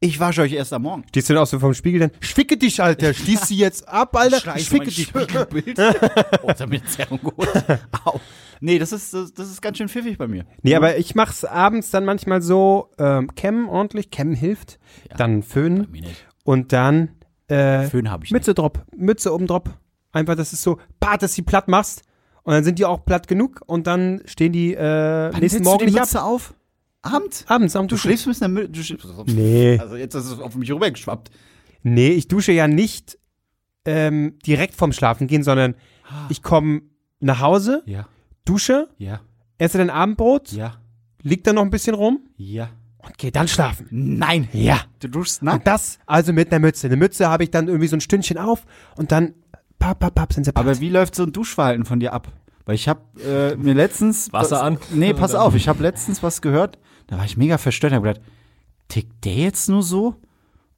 Ich wasche euch erst am Morgen. Stehst du dann auch so vom Spiegel dann, ich ficke dich, Alter, schließ sie jetzt ab, Alter, ficke mein dich. Spiegelbild. oh, da mir Zerrung geholt. Au. Nee, das ist, das, das ist ganz schön pfiffig bei mir. Nee, aber ich mach's abends dann manchmal so, ähm, kämmen ordentlich, kämmen hilft, dann föhnen Mir nicht. und dann äh, Föhn habe ich nicht. Mütze drop, Mütze oben drop. Einfach, das ist so, bah, dass die platt machst und dann sind die auch platt genug und dann stehen die äh, Wann nächsten Morgen du die nicht ab. Mütze auf? Abends? Abends am Du Duschen. schläfst mit einer Mütze. Du schläfst, Nee. Also jetzt ist es auf mich rübergeschwappt. Nee, ich dusche ja nicht ähm, direkt vorm Schlafen gehen, sondern ich komme nach Hause, Ja, dusche, ja, esse dann Abendbrot, ja, lieg dann noch ein bisschen rum ja. und geh dann schlafen. Nein. Ja. Du duschst Und nackt. das also mit einer Mütze. Eine Mütze habe ich dann irgendwie so ein Stündchen auf und dann papp, papp, papp, sind sie. Aber wie läuft so ein Duschverhalten von dir ab? Weil ich habe äh, mir letztens Wasser was, an. Nee, pass auf, ich habe letztens was gehört. Da war ich mega verstört. Hab gedacht, tickt der jetzt nur so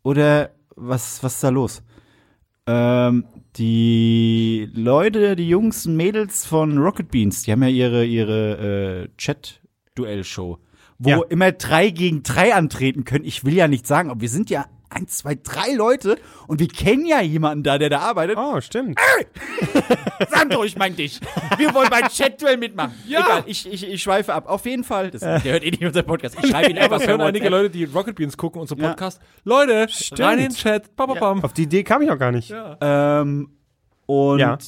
oder was was ist da los? Ähm, die Leute, die Jungs und Mädels von Rocket Beans, die haben ja ihre ihre äh, Chat-Duell-Show, wo Ja. immer drei gegen drei antreten können. Ich will ja nicht sagen, aber wir sind ja eins, zwei, drei Leute und wir kennen ja jemanden da, der da arbeitet. oh, stimmt. Sandro, ich mein dich. Wir wollen beim Chat-Duell mitmachen. Ja. Egal, ich, ich, ich schweife ab. Auf jeden Fall. Das, der hört eh nicht unseren Podcast. Ich schreibe ihn Ja, einfach was per hören einige. Leute, die Rocket Beans gucken, unseren Ja. Podcast. Leute, rein in den Chat. Bam, bam, bam. Auf die Idee kam ich noch gar nicht. Ähm, und Ja.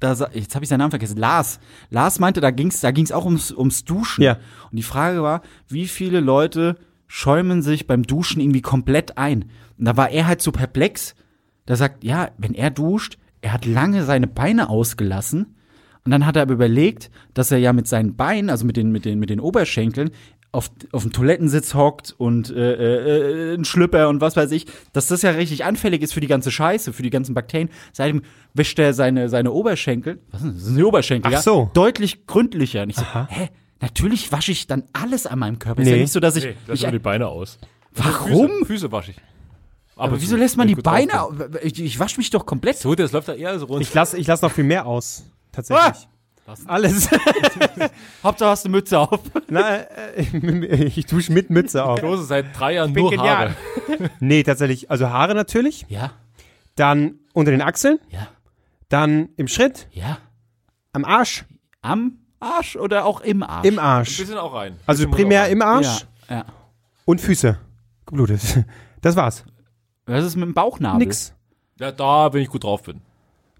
da, jetzt habe ich seinen Namen vergessen. Lars. Lars meinte, da ging's, da ging's auch ums, ums Duschen. Ja. Und die Frage war, wie viele Leute schäumen sich beim Duschen irgendwie komplett ein? Und da war er halt so perplex. Da sagt, ja, wenn er duscht, er hat lange seine Beine ausgelassen. Und dann hat er aber überlegt, dass er ja mit seinen Beinen, also mit den, mit den, mit den Oberschenkeln, auf, auf dem Toilettensitz hockt und äh, äh, äh, ein Schlüpper und was weiß ich, dass das ja richtig anfällig ist für die ganze Scheiße, für die ganzen Bakterien. Seitdem wäscht er seine, seine Oberschenkel, was sind das? das sind die Oberschenkel, Ach ja? so. Deutlich gründlicher. Und ich so, hä? Natürlich wasche ich dann alles an meinem Körper. Ist Nee. ja nicht so, dass ich. Nee, lass ich die Beine aus. warum? Füße, Füße wasche ich. Aber so, wieso lässt man die Beine? au- Ich, ich wasche mich doch komplett. So, das läuft da eher so runter. Ich lasse ich lass noch viel mehr aus. Tatsächlich. Alles. Hauptsache hast du Mütze auf. Na, äh, ich dusche mit Mütze auf. Klose seit drei Jahren bin nur genial. Haare. Nee, tatsächlich. Also Haare natürlich. Ja, Dann unter den Achseln. ja, Dann im Schritt. ja. Am Arsch. Am Arsch oder auch im Arsch? Im Ein Arsch. bisschen auch rein. Also primär im Arsch. Ja, ja. Und Füße. Geblutet. Das war's. Was ist mit dem Bauchnabel? Nix. Ja, da, wenn ich gut drauf bin.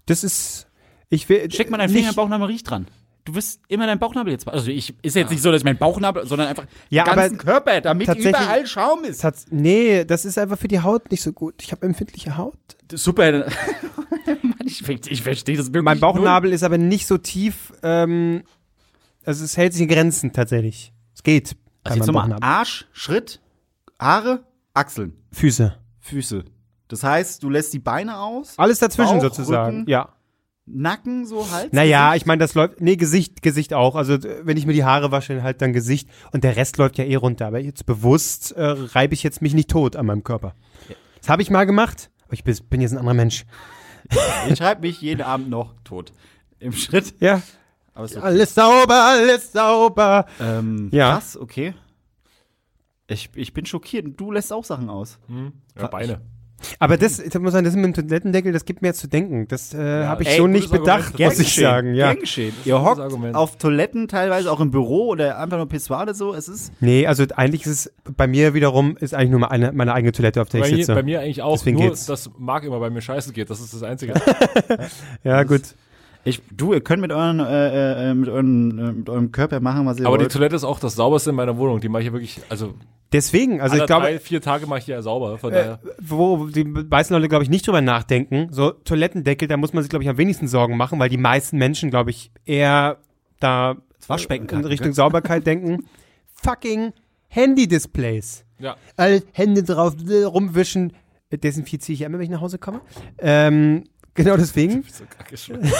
Das ist. Ich will. Steck mal deinen Finger im Bauchnabel, riech dran. Du wirst immer deinen Bauchnabel jetzt. Also ich ist jetzt nicht so, dass ich meinen Bauchnabel, sondern einfach Ja, den ganzen Körper, damit tatsächlich- überall Schaum ist. Tats- Nee, das ist einfach für die Haut nicht so gut. Ich habe empfindliche Haut. Super. Mann, ich, ich verstehe das wirklich. Mein Bauchnabel ist aber nicht so tief. Ähm, also es hält sich in Grenzen tatsächlich. Es geht. Also jetzt nochmal. Arsch, Schritt, Haare, Achseln, Füße. Füße. Das heißt, du lässt die Beine aus, Alles dazwischen Bauch, sozusagen. Rücken, Ja. Nacken, so Hals. Naja, ich meine, das läuft. Nee, Gesicht, Gesicht auch. Also wenn ich mir die Haare wasche, halt dann Gesicht. Und der Rest läuft ja eh runter. Aber jetzt bewusst äh, reibe ich jetzt mich nicht tot an meinem Körper. Das habe ich mal gemacht. Aber ich bin, jetzt ein anderer Mensch. Ich schreibe mich jeden Abend noch tot. Im Schritt. Ja. Aber so. Alles sauber, alles sauber. Ähm, Ja. Krass, okay. Ich, ich bin schockiert. Du lässt auch Sachen aus. Hm? Ja, Beine. Aber das, ich muss sagen, das mit dem Toilettendeckel, das gibt mir jetzt zu denken. Das äh, habe ich ey, so nicht bedacht, Argument. muss ich sagen. Ja. Ihr hockt Argument. auf Toiletten, teilweise auch im Büro oder einfach nur Pissoir oder so. Es ist. Nee, also eigentlich ist es bei mir wiederum ist eigentlich nur meine, meine eigene Toilette, auf der Bei ich mir, sitze. bei mir eigentlich auch. Deswegen nur, geht's. dass Marc immer bei mir scheiße geht. Das ist das Einzige. ja, gut. Ich, du, ihr könnt mit, euren, äh, äh, mit, euren, äh, mit eurem Körper machen, was ihr Aber die wollt. Toilette ist auch das sauberste in meiner Wohnung. Die mache ich ja wirklich, also, Deswegen, also alle ich glaube, drei, vier Tage mache ich die ja sauber. Von äh, daher. wo die meisten Leute, glaube ich, nicht drüber nachdenken. So Toilettendeckel, da muss man sich, glaube ich, am wenigsten Sorgen machen, weil die meisten Menschen, glaube ich, eher da Das Waschbecken in Richtung gell? Sauberkeit denken. Fucking Handy-Displays. Ja. All Hände drauf, äh, rumwischen. Äh, Desinfiziere ich immer, wenn ich nach Hause komme. Ähm, genau deswegen. So kacke schon.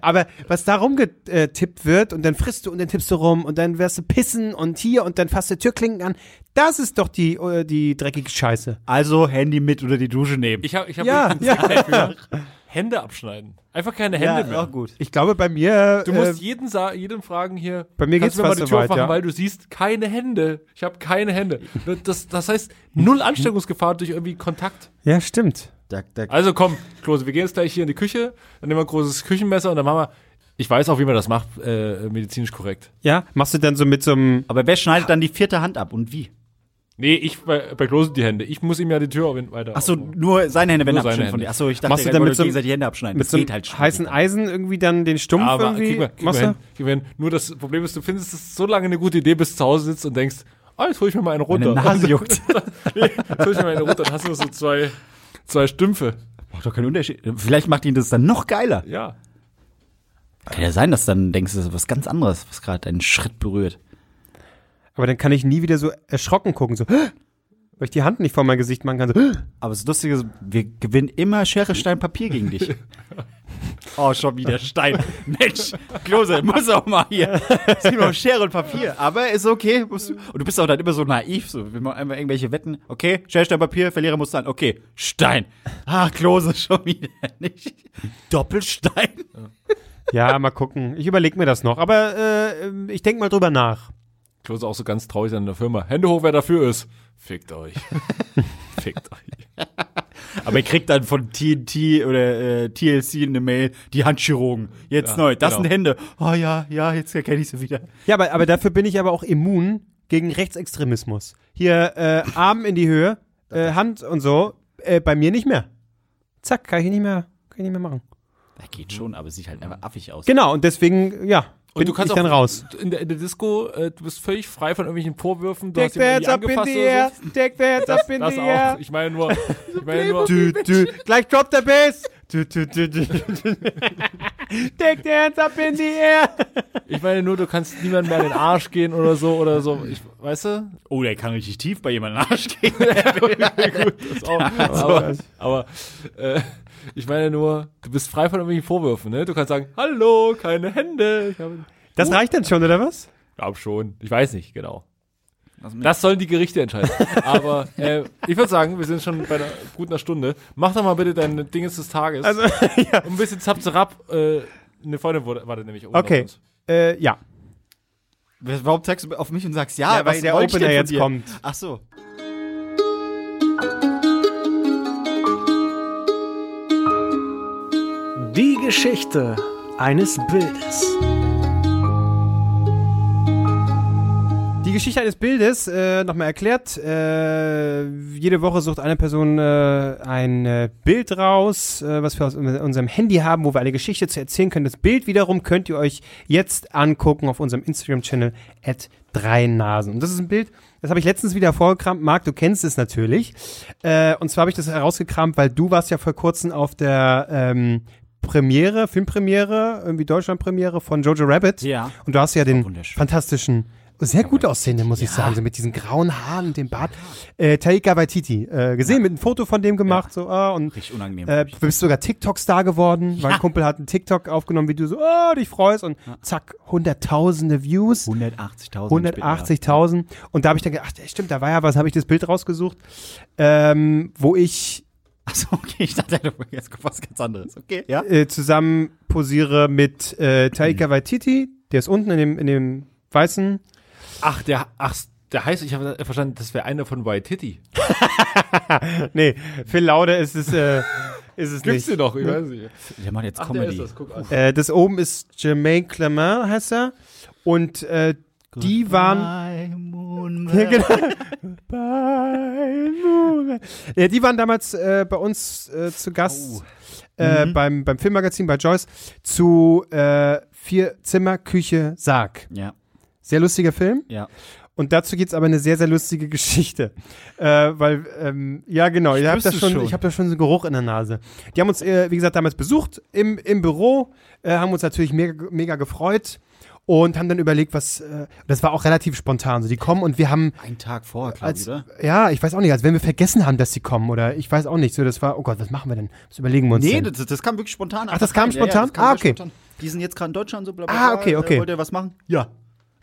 Aber was da rumgetippt wird und dann frisst du und dann tippst du rum und dann wirst du pissen und hier und dann fasst du Türklinken an, das ist doch die, äh, die dreckige Scheiße. Also Handy mit oder die Dusche nehmen. Ich habe ich hab Ja, ja. Hände abschneiden. Einfach keine Hände ja, mehr. auch gut. Ich glaube, bei mir. Du musst äh, jeden, sa jedem fragen hier. Bei mir geht's mir mal fast die so Tür weit, aufmachen, ja. weil du siehst keine Hände. Ich habe keine Hände. Das, das heißt null Ansteckungsgefahr durch irgendwie Kontakt. ja, stimmt. Da, da, Also komm, Klose, wir gehen jetzt gleich hier in die Küche, dann nehmen wir ein großes Küchenmesser und dann machen wir. Ich weiß auch, wie man das macht, äh, medizinisch korrekt. Ja, machst du dann so mit so einem. aber wer schneidet dann die vierte Hand ab und wie? Nee, ich bei, bei Klose die Hände. Ich muss ihm ja die Tür auf- weiter. Achso, nur seine Hände, er seine abschneidet von dir. Achso, ich dachte, Machst du dann mit so die Hände abschneiden. Mit Das so geht halt heißen Eisen irgendwie dann den Stumpf Aber irgendwie. kriegen wir, kriegen machst du? hin, kriegen wir hin. Nur das Problem ist, du findest es so lange eine gute Idee, bis du zu Hause sitzt und denkst, ah, jetzt hol ich mir mal einen runter. Meine Nase juckt. nee, jetzt hol ich mir mal einen runter, dann hast du so zwei, zwei Stümpfe. Macht doch keinen Unterschied. Vielleicht macht ihn das dann noch geiler. Ja. Kann ja sein, dass dann denkst du, das ist was ganz anderes, was gerade deinen Schritt berührt. Aber dann kann ich nie wieder so erschrocken gucken, so, weil ich die Hand nicht vor mein Gesicht machen kann. So, Aber das Lustige ist, wir gewinnen immer Schere, Stein, Papier gegen dich. Oh, schon wieder Stein. Mensch, Klose, muss auch mal hier. Es gibt noch Schere und Papier. Aber ist okay. Du, und du bist auch dann immer so naiv. So, wir machen einfach irgendwelche Wetten. Okay, Schere, Stein, Papier, Verlierer muss dann. Okay, Stein. Ah, Klose, schon wieder nicht. Doppelstein. ja, mal gucken. Ich überlege mir das noch. Aber äh, ich denke mal drüber nach. Klose auch so ganz traurig an der Firma. Hände hoch, wer dafür ist. Fickt euch. Fickt euch. Aber ihr kriegt dann von TNT oder äh, TLC eine Mail, die Handchirurgen. Jetzt Ja, neu. Das genau. sind Hände. Oh ja, ja, jetzt erkenne ich sie wieder. Ja, aber, aber dafür bin ich aber auch immun gegen Rechtsextremismus. Hier äh, Arm in die Höhe, äh, Hand und so. Äh, bei mir nicht mehr. Zack, kann ich nicht mehr, kann ich nicht mehr machen. Das geht schon, aber sieht halt einfach affig aus. Genau, und deswegen, ja, bin Und du kannst ich dann raus. In der, in der Disco, äh, du bist völlig frei von irgendwelchen Vorwürfen. Du Take hast the nie up in angefasst the oder air, so. take the hands Das, up in das the auch. air. Ich meine nur, ich meine nur, Dü, dü, gleich droppt der Bass. Dü, dü, dü, dü. Take the hands up in the air. ich meine nur, du kannst niemandem mehr in den Arsch gehen oder so oder so. Ich, weißt du? Oh, der kann richtig tief bei jemandem Arsch gehen. Das auch. aber aber äh, ich meine nur, du bist frei von irgendwelchen Vorwürfen, ne? Du kannst sagen, hallo, keine Hände. Ich habe, Das reicht dann schon, oder was? glaub schon. Ich weiß nicht, genau. Das sollen die Gerichte entscheiden. Aber äh, ich würde sagen, wir sind schon bei einer guten Stunde. Mach doch mal bitte deine Dinge des Tages. Also, ja. Und ein bisschen zapzerab. Äh, eine Freundin wurde, wartet nämlich oben auf Okay. uns. Äh, ja. Warum zeigst du auf mich und sagst, ja, Ja, weil was der Opener jetzt kommt. Ach so. Die Geschichte eines Bildes. Die Geschichte eines Bildes, äh, nochmal erklärt. Äh, jede Woche sucht eine Person äh, ein äh, Bild raus, äh, was wir aus un- unserem Handy haben, wo wir eine Geschichte zu erzählen können. Das Bild wiederum könnt ihr euch jetzt angucken auf unserem Instagram-Channel at drei Nasen. Und das ist ein Bild, das habe ich letztens wieder vorgekramt. Marc, du kennst es natürlich. Äh, und zwar habe ich das herausgekramt, weil du warst ja vor kurzem auf der ähm, Premiere, Filmpremiere, irgendwie Deutschlandpremiere von Jojo Rabbit. Ja. Und du hast ja den fantastischen, sehr gut aussehenden, muss ich sagen, so mit diesen grauen Haaren und dem Bart. Äh, Taika Waititi äh, gesehen, mit einem Foto von dem gemacht, so, ah, und Richtig unangenehm. äh, du bist sogar TikTok-Star geworden, weil ein Kumpel hat einen TikTok aufgenommen, wie du so, oh, dich freust und zack, hunderttausende Views. 180.000. 180.000. Und da habe ich dann gedacht, ach, stimmt, da war ja was, habe ich das Bild rausgesucht, ähm, wo ich Achso, okay, ich dachte, du jetzt was ganz anderes. Okay, ja. äh, zusammen posiere mit äh, Taika Waititi, der ist unten in dem, in dem weißen Ach, der, ach, Der heißt, ich habe verstanden, das wäre einer von White Titty. Nee, Phil Laude ist es, äh, ist es Gibt's nicht. den noch? Ich weiß nicht. Der macht jetzt Ach, der Comedy. ist das. Äh, das oben ist Jermaine Clement, heißt er. Und äh, die waren. Ja, genau. Bye, Moon. ja, die waren damals äh, bei uns äh, zu Gast äh, beim, beim Filmmagazin bei Joyce zu äh, Vier Zimmer, Küche, Sarg. Ja, Sehr lustiger Film. ja. Und dazu gibt's aber eine sehr, sehr lustige Geschichte. Äh, weil, ähm, ja genau, ich habe da schon, schon. ich habe da schon so einen Geruch in der Nase. Die haben uns, äh, wie gesagt, damals besucht im, im Büro, äh, haben uns natürlich mega, mega gefreut und haben dann überlegt, was, äh, das war auch relativ spontan. So, die kommen und wir haben, Ein Tag vorher, glaube ich, oder? ja, ich weiß auch nicht, als wenn wir vergessen haben, dass sie kommen oder ich weiß auch nicht. So, das war, oh Gott, was machen wir denn? Das überlegen wir uns. Nee, das, das kam wirklich spontan. Ach, das kam Ja, ja, spontan? das kam Ah, okay. spontan. Die sind jetzt gerade in Deutschland so bla bla Ah, okay, okay. Äh, wollt ihr was machen? Ja.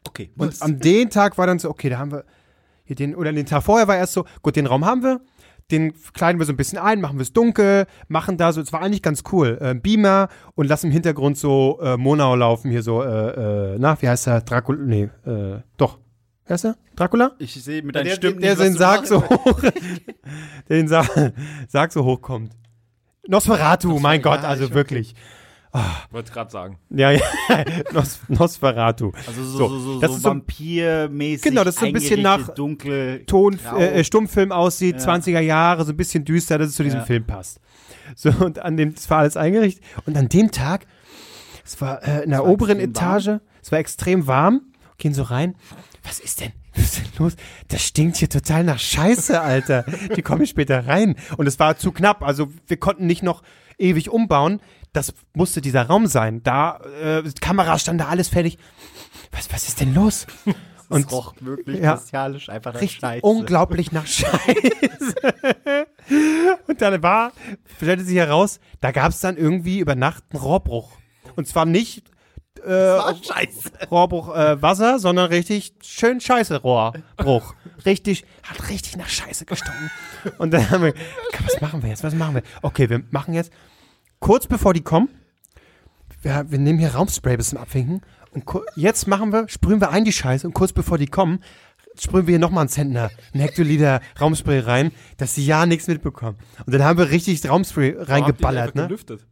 Okay. Und am den Tag war dann so, okay, da haben wir hier den, oder den Tag vorher war erst so, gut, den Raum haben wir, den kleiden wir so ein bisschen ein, machen wir es dunkel, machen da so, es war eigentlich ganz cool, äh, Beamer und lassen im Hintergrund so äh, Monau laufen, hier so, äh, äh, na, wie heißt der? Dracula, nee, äh, doch. Wie heißt der? Dracula? ich sehe mit Der, deinen der, Stimmen der nicht, was den Sarg so hoch, der den Sarg, Sarg so hochkommt. Nosferatu, mein ja, Gott, also ich- wirklich. Wollte gerade sagen. Ja, ja, Nos, Nosferatu. Also so, So, so, so, das so ist so- vampirmäßig. Genau, das ist so ein bisschen nach dunkel. Ton, äh, äh, Stummfilm aussieht, Ja. 20er Jahre, so ein bisschen düster, dass es zu diesem Ja. Film passt. So, und an dem, das war alles eingerichtet. Und an dem Tag, es war äh, in der war oberen Etage, es war extrem warm, gehen so rein. Was ist denn? Was ist denn los? Das stinkt hier total nach Scheiße, Alter. Die kommen später rein. Und es war zu knapp. Also wir konnten nicht noch ewig umbauen. Das musste dieser Raum sein. Da, äh, Kamera stand da alles fertig. Was, was ist denn los? Und das roch wirklich ja. bestialisch einfach nach richtig Scheiße. unglaublich nach Scheiße. und dann war, stellte sich heraus, da gab es dann irgendwie über Nacht einen Rohrbruch. Und zwar nicht äh. Rohrbruch äh, Wasser, sondern richtig schön Scheiße Rohrbruch. Richtig, hat richtig nach Scheiße gestunken. Und dann haben wir, "Okay, was machen wir jetzt, was machen wir? Okay, wir machen jetzt, kurz bevor die kommen, wir, wir nehmen hier Raumspray bis zum Abwinken und jetzt machen wir, sprühen wir ein die Scheiße und kurz bevor die kommen, sprühen wir hier nochmal einen Zentner, einen Hektoliter Raumspray rein, dass sie ja nichts mitbekommen. Und dann haben wir richtig Raumspray reingeballert, ne? Gelüftet.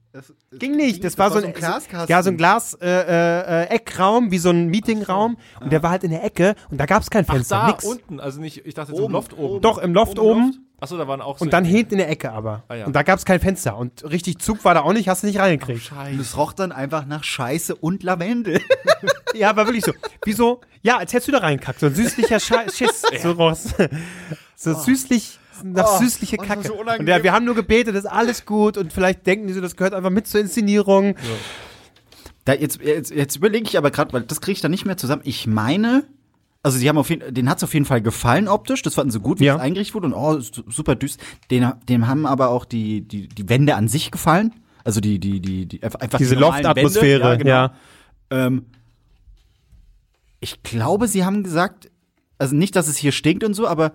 Ging nicht, das, war so ein, Glaskasten. ja, so ein Glas äh, äh, äh, Eckraum, wie so ein Meetingraum und der war halt in der Ecke und da gab es kein Ach, Fenster, da nix. unten, also nicht, ich dachte jetzt Oben, im Loft oben. Doch, im Loft oben. Achso, da waren auch so Und dann hinten in der Ecke aber. Ah, ja. Und da gab es kein Fenster und richtig Zug war da auch nicht, hast du nicht reingekriegt. Und es roch dann einfach nach Scheiße und Lavendel. Ja, war wirklich so. Wie so, ja, als hättest du da reinkackt. So ein süßlicher Sche Schiss. So, raus. so süßlich, nach Oh, süßliche oh, Kacke. so unangenehm. und ja, wir haben nur gebetet, ist alles gut und vielleicht denken die so, das gehört einfach mit zur Inszenierung. Da, jetzt, jetzt, jetzt überlege ich aber gerade, weil das kriege ich dann nicht mehr zusammen. Ich meine, also sie haben auf jeden, denen hat es auf jeden Fall gefallen optisch. Das fanden sie gut, wie Ja. es eingerichtet wurde und oh, su- super düster. Den, dem haben aber auch die, die, die Wände an sich gefallen. Also die, die, die, die einfach Diese die Loftatmosphäre, ja. genau. Ähm, ich glaube, sie haben gesagt, also nicht, dass es hier stinkt und so, aber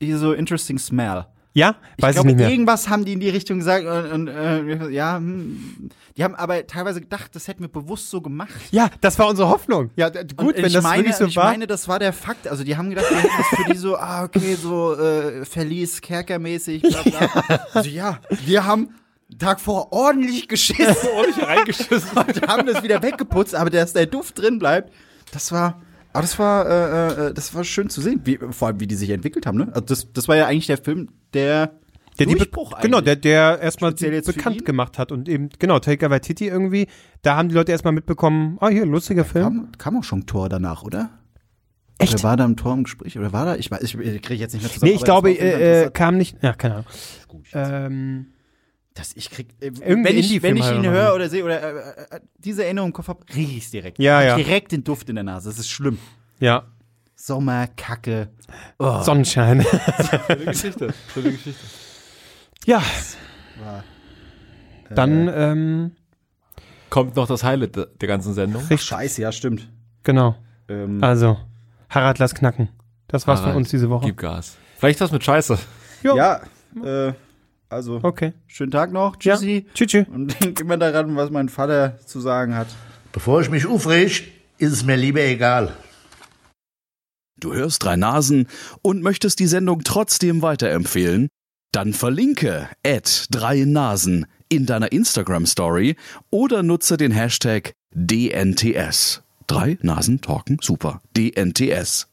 hier so interesting smell. Ja, Ich weiß ich glaube, nicht mehr. irgendwas haben die in die Richtung gesagt und, und äh, ja, hm. die haben aber teilweise gedacht, das hätten wir bewusst so gemacht. Ja, das war unsere Hoffnung. Ja, gut, Und wenn ich das meine, wirklich so ich war. meine, das war der Fakt. Also die haben gedacht, wir hätten das für die so, ah, okay, so äh, Verlies, Kerkermäßig, bla bla. Also ja, wir haben Tag vor ordentlich geschissen ordentlich reingeschissen. und haben das wieder weggeputzt, aber dass der Duft drin bleibt, das war. Aber das war, äh, äh, das war schön zu sehen, wie, vor allem wie die sich entwickelt haben. Ne? Also das, das war ja eigentlich der Film, der der die Durchbruch Be- Genau, der, der erstmal bekannt gemacht hat und eben, genau, Taika Waititi irgendwie, da haben die Leute erstmal mitbekommen, ah, hier, lustiger Film. kam, kam auch schon Tor danach, oder? Echt? Oder war da im Tor im Gespräch? Oder war da? Ich weiß, ich, ich kriege jetzt nicht mehr zusammen. Nee, ich glaube, äh, äh, kam nicht, ja, keine Ahnung. Gut, Ähm, dass ich krieg, äh, wenn ich, wenn ich ihn noch höre oder sehe oder äh, äh, diese Erinnerung im Kopf habe, riech ich direkt. Ja, ja. Direkt den Duft in der Nase. Das ist schlimm. ja, Sommer, Kacke. Oh. Sonnenschein. Schöne Geschichte. Schöne Geschichte. ja, War, dann, ähm, Kommt noch das Highlight der ganzen Sendung. richtig, Scheiße, ja, stimmt. genau. Ähm, Also, Harald, lass knacken. Das war's von Harald, uns diese Woche. Gib Gas. Vielleicht das mit Scheiße. Jo. ja, äh, also, Okay. schönen Tag noch. Ja. Tschüssi. Tschüss. tschüss. Und denk immer daran, was mein Vater zu sagen hat. Bevor ich mich aufreg, ist es mir lieber egal. Du hörst drei Nasen und möchtest die Sendung trotzdem weiterempfehlen? Dann verlinke at drei Nasen in deiner Instagram Story oder nutze den Hashtag DNTS. Drei Nasen talken super. DNTS.